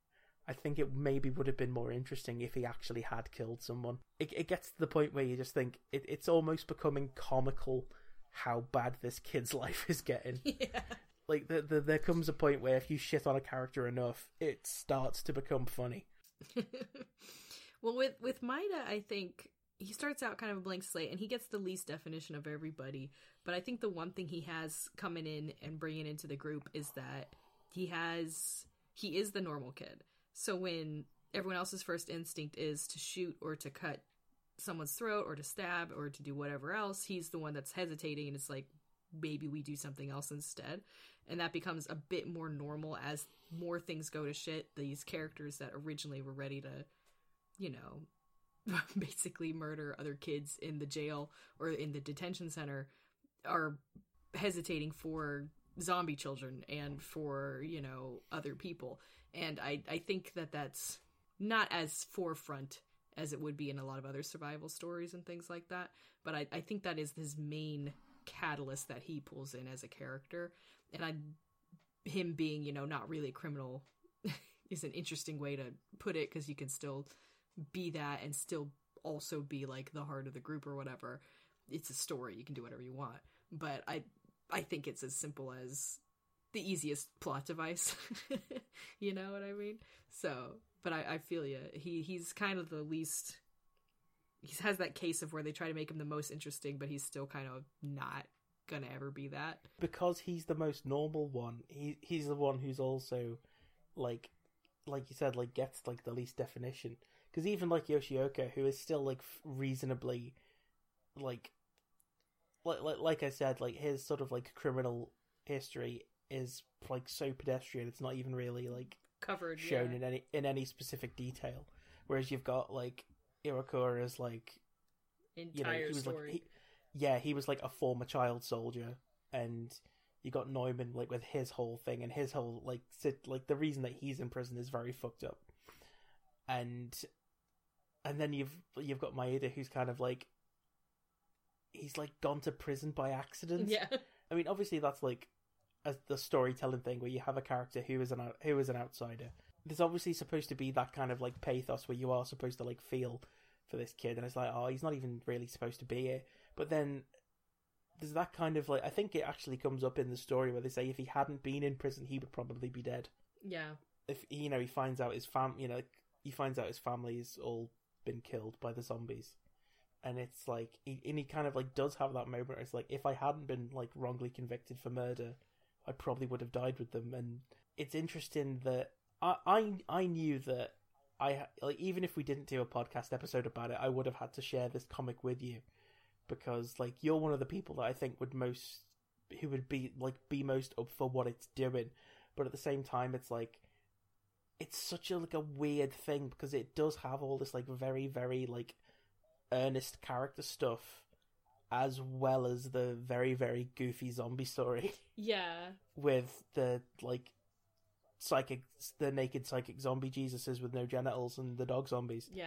I think it maybe would have been more interesting if he actually had killed someone. It, it gets to the point where you just think it, it's almost becoming comical how bad this kid's [LAUGHS] life is getting. [LAUGHS] Yeah. Like the, the, there comes a point where if you shit on a character enough, it starts to become funny. [LAUGHS] well, with with Maeda, I think he starts out kind of a blank slate, and he gets the least definition of everybody. But I think the one thing he has coming in and bringing into the group is that he has he is the normal kid. So when everyone else's first instinct is to shoot or to cut someone's throat or to stab or to do whatever else, he's the one that's hesitating, and it's like maybe we do something else instead. And that becomes a bit more normal as more things go to shit. These characters that originally were ready to you know, [LAUGHS] basically murder other kids in the jail or in the detention center are hesitating for zombie children and for, you know, other people. And I, I think that that's not as forefront as it would be in a lot of other survival stories and things like that. But I, I think that is his main catalyst that he pulls in as a character, and I him being you know not really a criminal [LAUGHS] is an interesting way to put it because you can still be that and still also be like the heart of the group or whatever. It's a story; you can do whatever you want. But I I think it's as simple as the easiest plot device. [LAUGHS] you know what I mean? So, but I, I feel you. He he's kind of the least. He has that case of where they try to make him the most interesting, but he's still kind of not gonna ever be that. because he's the most normal one. He he's the one who's also like like you said like gets like the least definition. Because even like Yoshioka, who is still like reasonably like like like like I said, like his sort of like criminal history is like so pedestrian. It's not even really like Covered, shown yeah. in any in any specific detail. Whereas you've got like Iroquois like you know entire he was story. like he, yeah he was like a former child soldier and you got Neumann like with his whole thing and his whole like sit like the reason that he's in prison is very fucked up and and then you've you've got Maeda who's kind of like he's like gone to prison by accident yeah, I mean, obviously that's like a, the storytelling thing where you have a character who is an out- who is an outsider. There's obviously supposed to be that kind of like pathos where you are supposed to like feel for this kid, and it's like, oh, he's not even really supposed to be here. But then there's that kind of like I think it actually comes up in the story where they say if he hadn't been in prison, he would probably be dead. yeah, If you know, he finds out his fam, you know, he finds out his family's all been killed by the zombies. And it's like, he, and he kind of like does have that moment. Where it's like, if I hadn't been like wrongly convicted for murder, I probably would have died with them. And it's interesting that I I, I knew that I like even if we didn't do a podcast episode about it, I would have had to share this comic with you. Because like you're one of the people that I think would most who would be like be most up for what it's doing, but at the same time, it's like it's such a like a weird thing because it does have all this like very very like earnest character stuff as well as the very very goofy zombie story [LAUGHS] yeah, with the like psychic the naked psychic zombie jesuses with no genitals and the dog zombies yeah.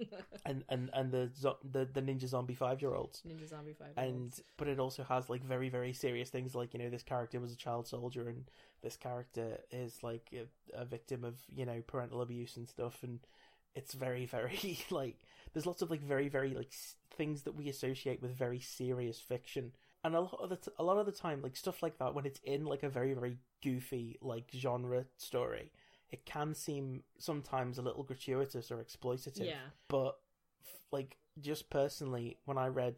[LAUGHS] and and and the zo- the, the ninja zombie 5 year olds Ninja Zombie Five. and but it also has like very very serious things like you know this character was a child soldier and this character is like a, a victim of you know parental abuse and stuff and it's very very [LAUGHS] like there's lots of like very very like s- things that we associate with very serious fiction. And a lot of the t- a lot of the time like stuff like that when it's in like a very very goofy like genre story it can seem sometimes a little gratuitous or exploitative. Yeah, but f- like just personally when i read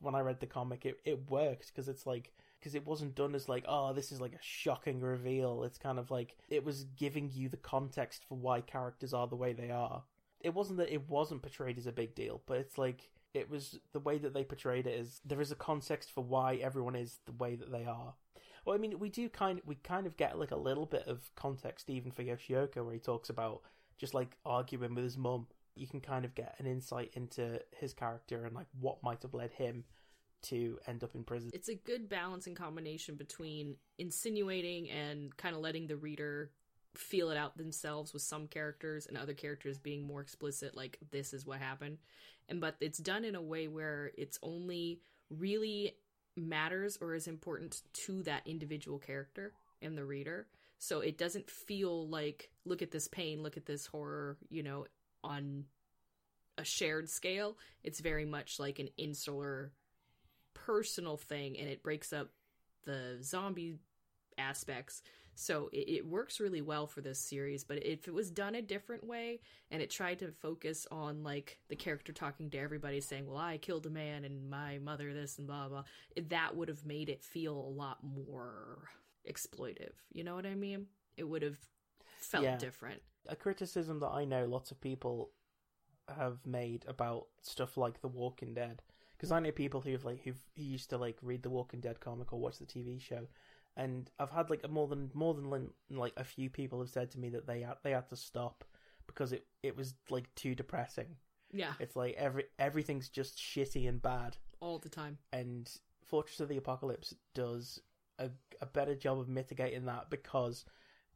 when i read the comic it, it worked because it's like because it wasn't done as like oh this is like a shocking reveal. It's kind of like it was giving you the context for why characters are the way they are. It wasn't that it wasn't portrayed as a big deal but it's like it was the way that they portrayed it is there is a context for why everyone is the way that they are. Well, I mean, we do kind we kind of get like a little bit of context even for Yoshioka, where he talks about just like arguing with his mum. You can kind of get an insight into his character and like what might have led him to end up in prison. it's a good balance and combination between insinuating and kind of letting the reader feel it out themselves with some characters and other characters being more explicit like this is what happened. And but it's done in a way where it's only really matters or is important to that individual character and the reader. So it doesn't feel like look at this pain look at this horror you know on a shared scale. It's very much like an insular personal thing and it breaks up the zombie aspects. So it, it works really well for this series but if it was done a different way and it tried to focus on like the character talking to everybody saying well i killed a man and my mother this and blah blah that would have made it feel a lot more exploitive. You know what i mean? It would have felt Yeah. different. A criticism that I know lots of people have made about stuff like The Walking Dead, because I know people who've like who've who used to like read the Walking Dead comic or watch the TV show, and I've had like a more than more than like a few people have said to me that they had they had to stop because it it was like too depressing. yeah. It's like every everything's just shitty and bad, all the time. And Fortress of the Apocalypse does a a better job of mitigating that because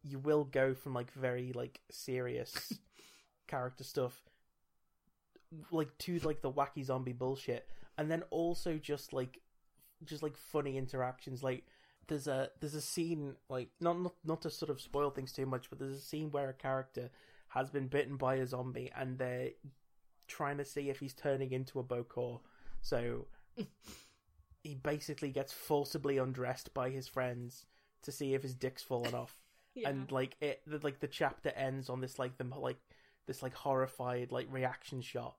you will go from like very like serious [LAUGHS] character stuff like to like the wacky zombie bullshit, and then also just like just like funny interactions. Like there's a there's a scene like not not not to sort of spoil things too much, but there's a scene where a character has been bitten by a zombie and they're trying to see if he's turning into a Bokor. So [LAUGHS] he basically gets forcibly undressed by his friends to see if his dick's fallen off. [LAUGHS] Yeah. And like it the, like the chapter ends on this like the like this like horrified like reaction shot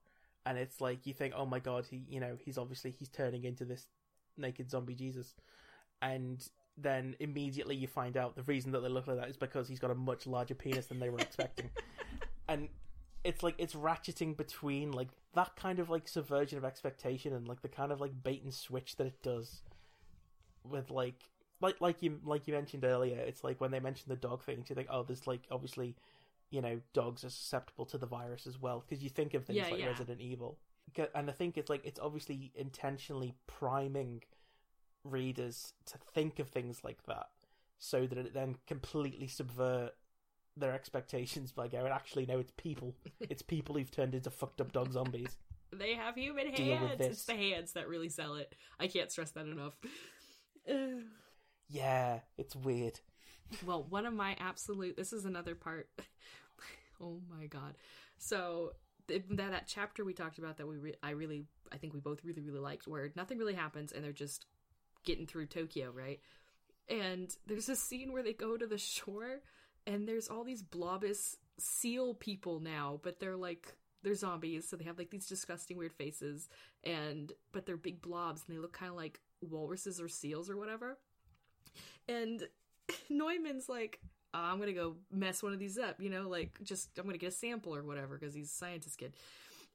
and it's like you think oh my god he you know he's obviously he's turning into this naked zombie Jesus. And then immediately you find out the reason that they look like that is because he's got a much larger penis than they were expecting. [LAUGHS] And it's like it's ratcheting between like that kind of like subversion of expectation and like the kind of like bait and switch that it does with like like like you like you mentioned earlier it's like when they mention the dog thing you think oh there's like obviously you know dogs are susceptible to the virus as well because you think of things Yeah, like yeah. resident evil and i think it's like it's obviously intentionally priming readers to think of things like that so that it then completely subvert their expectations by going actually no it's people [LAUGHS] it's people who've turned into fucked up dog zombies They have human hands. It's the hands that really sell it. I can't stress that enough. [SIGHS] Yeah it's weird well, one of my absolute this is another part. Oh my god. So that that chapter we talked about that we re- I really I think we both really really liked where nothing really happens and they're just getting through Tokyo, right? And there's a scene where they go to the shore and there's all these blobus seal people now, but they're like they're zombies, so they have like these disgusting weird faces and but they're big blobs and they look kind of like walruses or seals or whatever. And [LAUGHS] Neumann's like, "Oh, I'm gonna go mess one of these up, you know, like just I'm gonna get a sample or whatever because he's a scientist kid.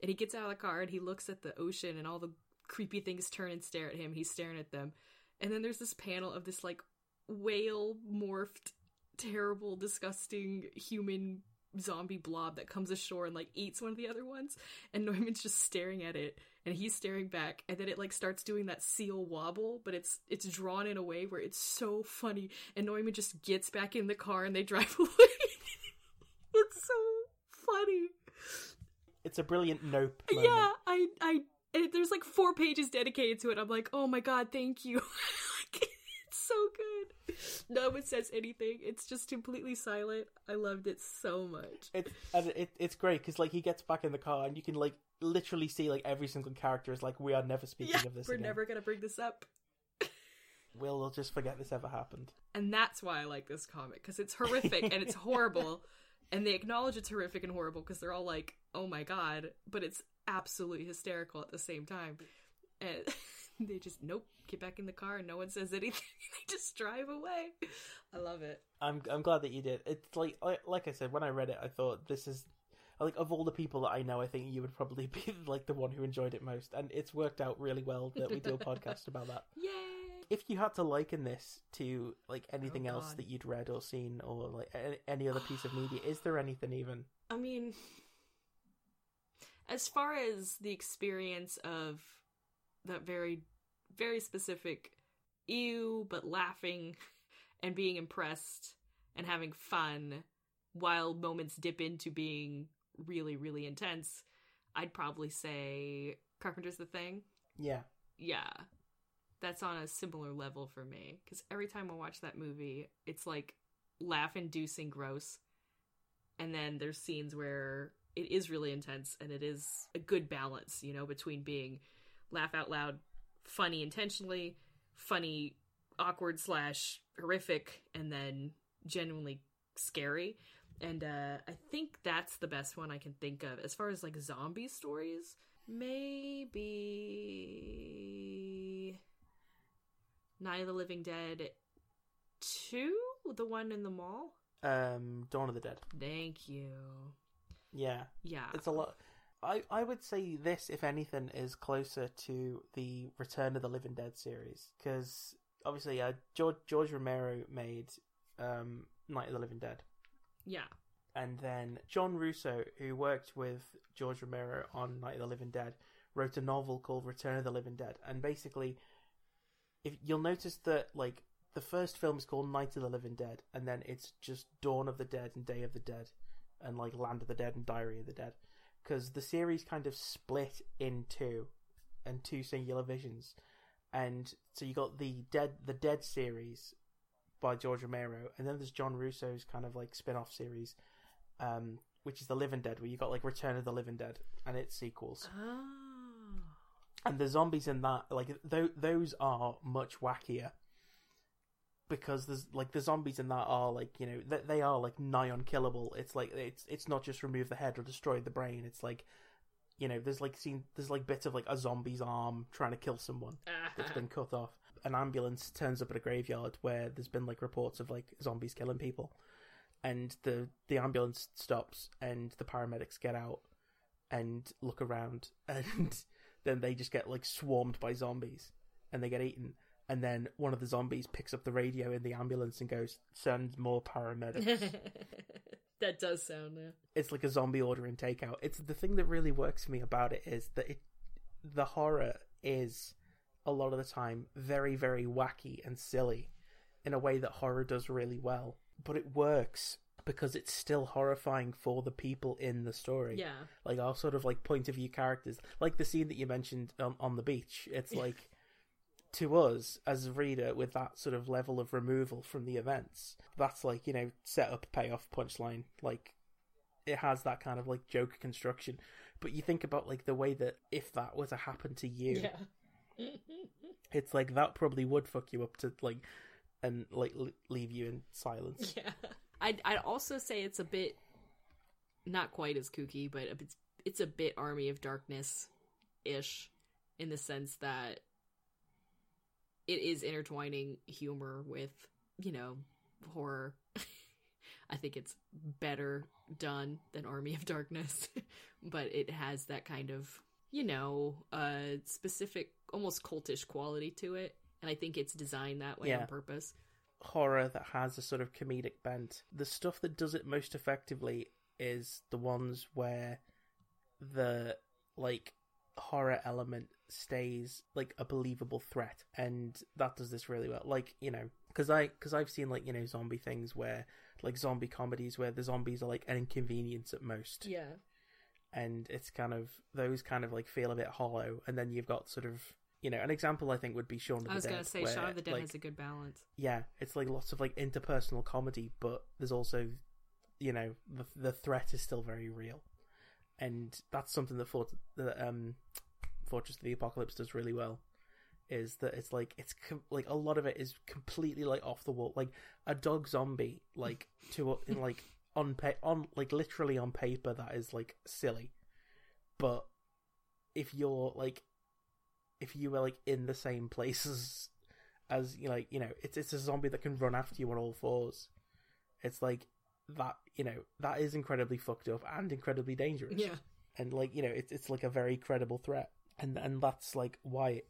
And he gets out of the car and he looks at the ocean and all the creepy things turn and stare at him. He's staring at them. And then there's this panel of this like whale morphed, terrible, disgusting human zombie blob that comes ashore and like eats one of the other ones. And Neumann's just staring at it and he's staring back and then it like starts doing that seal wobble but it's it's drawn in a way where it's so funny and Neumann just gets back in the car and they [LAUGHS] drive away it's so funny it's a brilliant nope moment. yeah i i there's like four pages dedicated to it i'm like oh my god thank you [LAUGHS] so good. No one says anything. It's just completely silent. I loved it so much. It's and it, it's great because like he gets back in the car and you can like literally see like every single character is like we are never speaking yeah of this we're again. never gonna bring this up. [LAUGHS] We'll, we'll just forget this ever happened. and that's why I like this comic because it's horrific [LAUGHS] and it's horrible, and they acknowledge it's horrific and horrible because they're all like, "Oh my god," but it's absolutely hysterical at the same time, and [LAUGHS] [LAUGHS] they just nope, get back in the car and no one says anything. [LAUGHS] they just drive away. I love it. I'm I'm glad that you did. It's like like, like I said when I read it, I thought this is like of all the people that I know, I think you would probably [LAUGHS] be like the one who enjoyed it most, and it's worked out really well that we do a podcast about that. Yay! If you had to liken this to like anything Oh, else that you'd read or seen, or like any other piece of media, is there anything even? I mean, as far as the experience of that very, very specific ew, but laughing [LAUGHS] and being impressed and having fun while moments dip into being really, really intense, I'd probably say Carpenter's the Thing. Yeah, Yeah. That's on a similar level for me. Because every time I watch that movie, it's like laugh inducing gross. And then there's scenes where it is really intense and it is a good balance, you know, between being laugh out loud, funny intentionally, funny, awkward slash horrific, and then genuinely scary. And uh, I think that's the best one I can think of. As far as like zombie stories, maybe Night of the Living Dead 2? The one in the mall? um, Dawn of the Dead. Thank you. Yeah, Yeah. it's a lot. I I would say this, if anything, is closer to the Return of the Living Dead series because obviously, uh, George George Romero made um, Night of the Living Dead. Yeah. And then John Russo, who worked with George Romero on Night of the Living Dead, wrote a novel called Return of the Living Dead. And basically, if you'll notice that like the first film is called Night of the Living Dead, and then it's just Dawn of the Dead and Day of the Dead, and like Land of the Dead and Diary of the Dead. Because the series kind of split in two, and two singular visions, and so you got the dead the Dead series by George Romero, and then there's John Russo's kind of like spin off series, um, which is the Living Dead, where you got like Return of the Living Dead and its sequels, Oh. and the zombies in that like th- those are much wackier because there's like the zombies in that are like you know they, they are like nigh unkillable. It's like it's it's not just remove the head or destroy the brain. It's like you know there's like seen there's like bits of like a zombie's arm trying to kill someone ah. that's been cut off. An ambulance turns up at a graveyard where there's been like reports of like zombies killing people, and the the ambulance stops and the paramedics get out and look around, [LAUGHS] and then they just get like swarmed by zombies and they get eaten. And then one of the zombies picks up the radio in the ambulance and goes, "Send more paramedics." [LAUGHS] that does sound. Uh, it's like a zombie ordering takeout. It's the thing that really works for me about it is that it the horror is a lot of the time very very wacky and silly in a way that horror does really well. But it works because it's still horrifying for the people in the story. yeah. Like our sort of like point of view characters. Like the scene that you mentioned on, on the beach. It's [LAUGHS] like to us as a reader with that sort of level of removal from the events. That's like, you know, set up, payoff, punchline. Like it has that kind of like joke construction. But you think about like the way that if that were to happen to you, Yeah. [LAUGHS] it's like that probably would fuck you up to like and like l- leave you in silence. yeah. I'd I'd also say it's a bit not quite as kooky, but it's it's a bit Army of Darkness ish in the sense that it is intertwining humor with, you know, horror. [LAUGHS] I think it's better done than Army of Darkness, [LAUGHS] but it has that kind of, you know, uh specific almost cultish quality to it. And I think it's designed that way Yeah. on purpose. horror that has a sort of comedic bent. The stuff that does it most effectively is the ones where the like horror element stays like a believable threat and that does this really well like you know because i because i've seen like you know zombie things where like zombie comedies where the zombies are like an inconvenience at most Yeah. and it's kind of those kind of like feel a bit hollow and then you've got sort of you know an example i think would be Shaun of the Dead. I was gonna say where, Shaun of the Dead like, has a good balance. yeah, it's like lots of like interpersonal comedy, but there's also, you know, the the threat is still very real, and that's something that for, that um, Fortress of the Apocalypse does really well. Is that it's like it's com- like a lot of it is completely like off the wall, like a dog zombie, like to in like on pa- on like literally on paper that is like silly, but if you're like if you were like in the same places [LAUGHS] as you know, like you know it's it's a zombie that can run after you on all fours it's like that you know that is incredibly fucked up and incredibly dangerous Yeah. and like you know it's it's like a very credible threat and and that's like why it,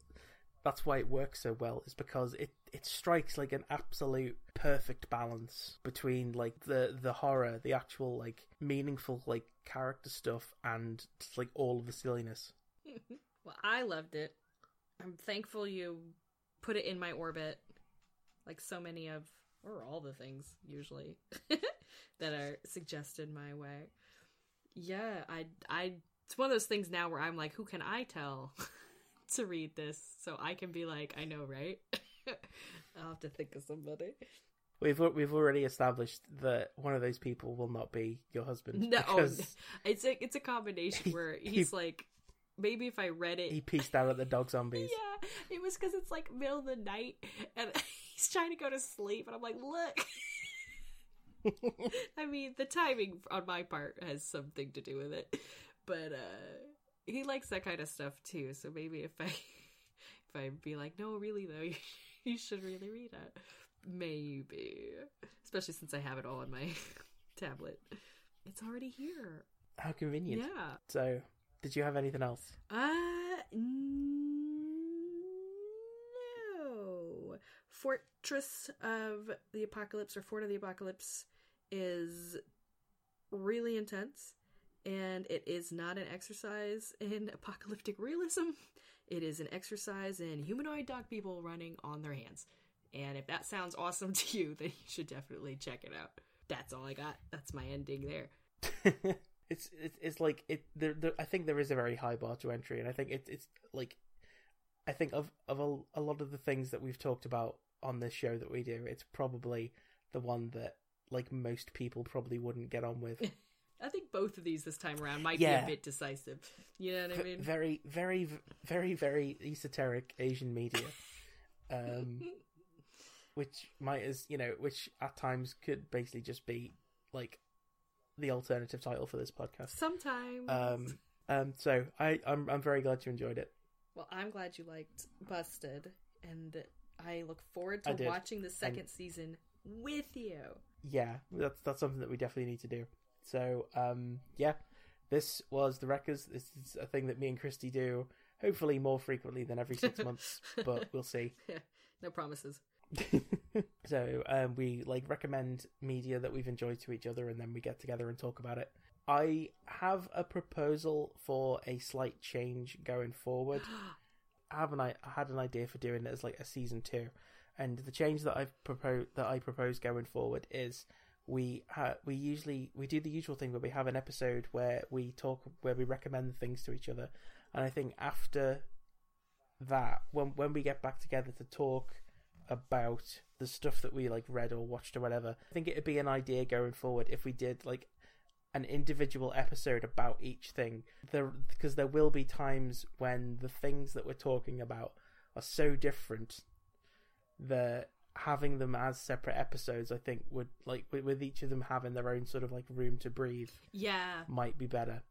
that's why it works so well is because it it strikes like an absolute perfect balance between like the the horror the actual like meaningful like character stuff and just, like all of the silliness [LAUGHS] Well, I loved it. I'm thankful you put it in my orbit, like so many of, or all the things usually [LAUGHS] that are suggested my way. Yeah, I, I, it's one of those things now where I'm like, who can I tell [LAUGHS] to read this so I can be like, I know, right? [LAUGHS] I'll have to think of somebody. We've we've already established that one of those people will not be your husband. No, because [LAUGHS] it's a, it's a combination where he's like, maybe if I read it, he pieced out at the dog zombies. Yeah, it was because it's like middle of the night and he's trying to go to sleep, and I'm like, look. I mean, the timing on my part has something to do with it, but uh he likes that kind of stuff too. So maybe if I [LAUGHS] if I be like, no, really though, [LAUGHS] you, you should really read it. Maybe, especially since I have it all on my [LAUGHS] tablet. It's already here. How convenient. Yeah. So, did you have anything else? Uh, no. Fortress of the Apocalypse or Fort of the Apocalypse is really intense, and it is not an exercise in apocalyptic realism. It is an exercise in humanoid dog people running on their hands. And if that sounds awesome [LAUGHS] to you, then you should definitely check it out. That's all I got. That's my ending there. [LAUGHS] it's it's, it's like it. There, there, I think there is a very high bar to entry, and I think it, it's like, I think of of a, a lot of the things that we've talked about on this show that we do, it's probably the one that like most people probably wouldn't get on with. [LAUGHS] I think both of these this time around might Yeah. be a bit decisive. You know what I mean? very, very, very, very esoteric Asian media, um, [LAUGHS] which might as you know, which at times could basically just be like the alternative title for this podcast. Sometimes. Um, um, so I, I'm, I'm very glad you enjoyed it. well, I'm glad you liked Busted, and I look forward to watching the second season with you. Yeah, that's that's something that we definitely need to do. So, um, yeah, this was the Reccers. This is a thing that me and Christy do, hopefully more frequently than every six months, [LAUGHS] but we'll see. no promises. [LAUGHS] so um, we like recommend media that we've enjoyed to each other, and then we get together and talk about it. I have a proposal for a slight change going forward. [GASPS] I have an I had an idea for doing it as like a season two, and the change that I've proposed that I propose going forward is we ha- we usually we do the usual thing where we have an episode where we talk where we recommend things to each other, and I think after that when when we get back together to talk about the stuff that we like read or watched or whatever, I think it'd be an idea going forward if we did like an individual episode about each thing. There because there will be times when the things that we're talking about are so different that having them as separate episodes i think would like with, with each of them having their own sort of like room to breathe Yeah, might be better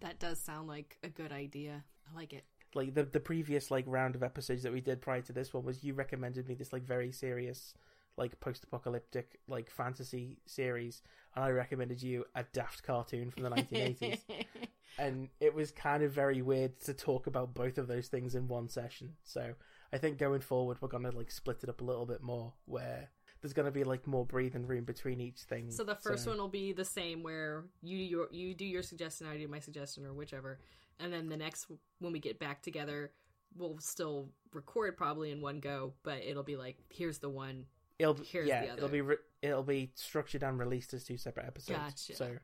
that does sound like a good idea. I like it. like the the previous like round of episodes that we did prior to this one was you recommended me this like very serious like post-apocalyptic like fantasy series and i recommended you a daft cartoon from the 1980s [LAUGHS] and it was kind of very weird to talk about both of those things in one session. So I think going forward, we're gonna like split it up a little bit more, where there's gonna be like more breathing room between each thing. So the first one will be the same, where you your you do your suggestion, I do my suggestion, or whichever, and then the next when we get back together, we'll still record probably in one go, but it'll be like here's the one. it'll be, here's yeah, the other. it'll be re- it'll be structured and released as two separate episodes. Gotcha. So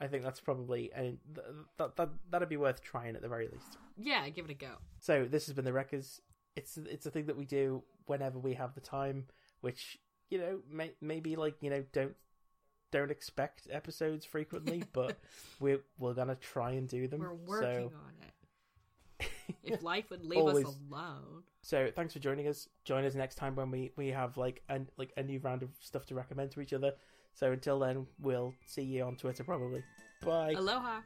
I think that's probably and th- that that that'd be worth trying at the very least. Yeah, give it a go. So this has been the Reccers. It's it's a thing that we do whenever we have the time, which you know may, maybe like you know don't don't expect episodes frequently, [LAUGHS] but we're we're gonna try and do them. We're working So, on it. [LAUGHS] If life would leave Always. us alone. so thanks for joining us. Join us next time when we we have like an like a new round of stuff to recommend to each other. So until then, we'll see you on Twitter probably. Bye. Aloha.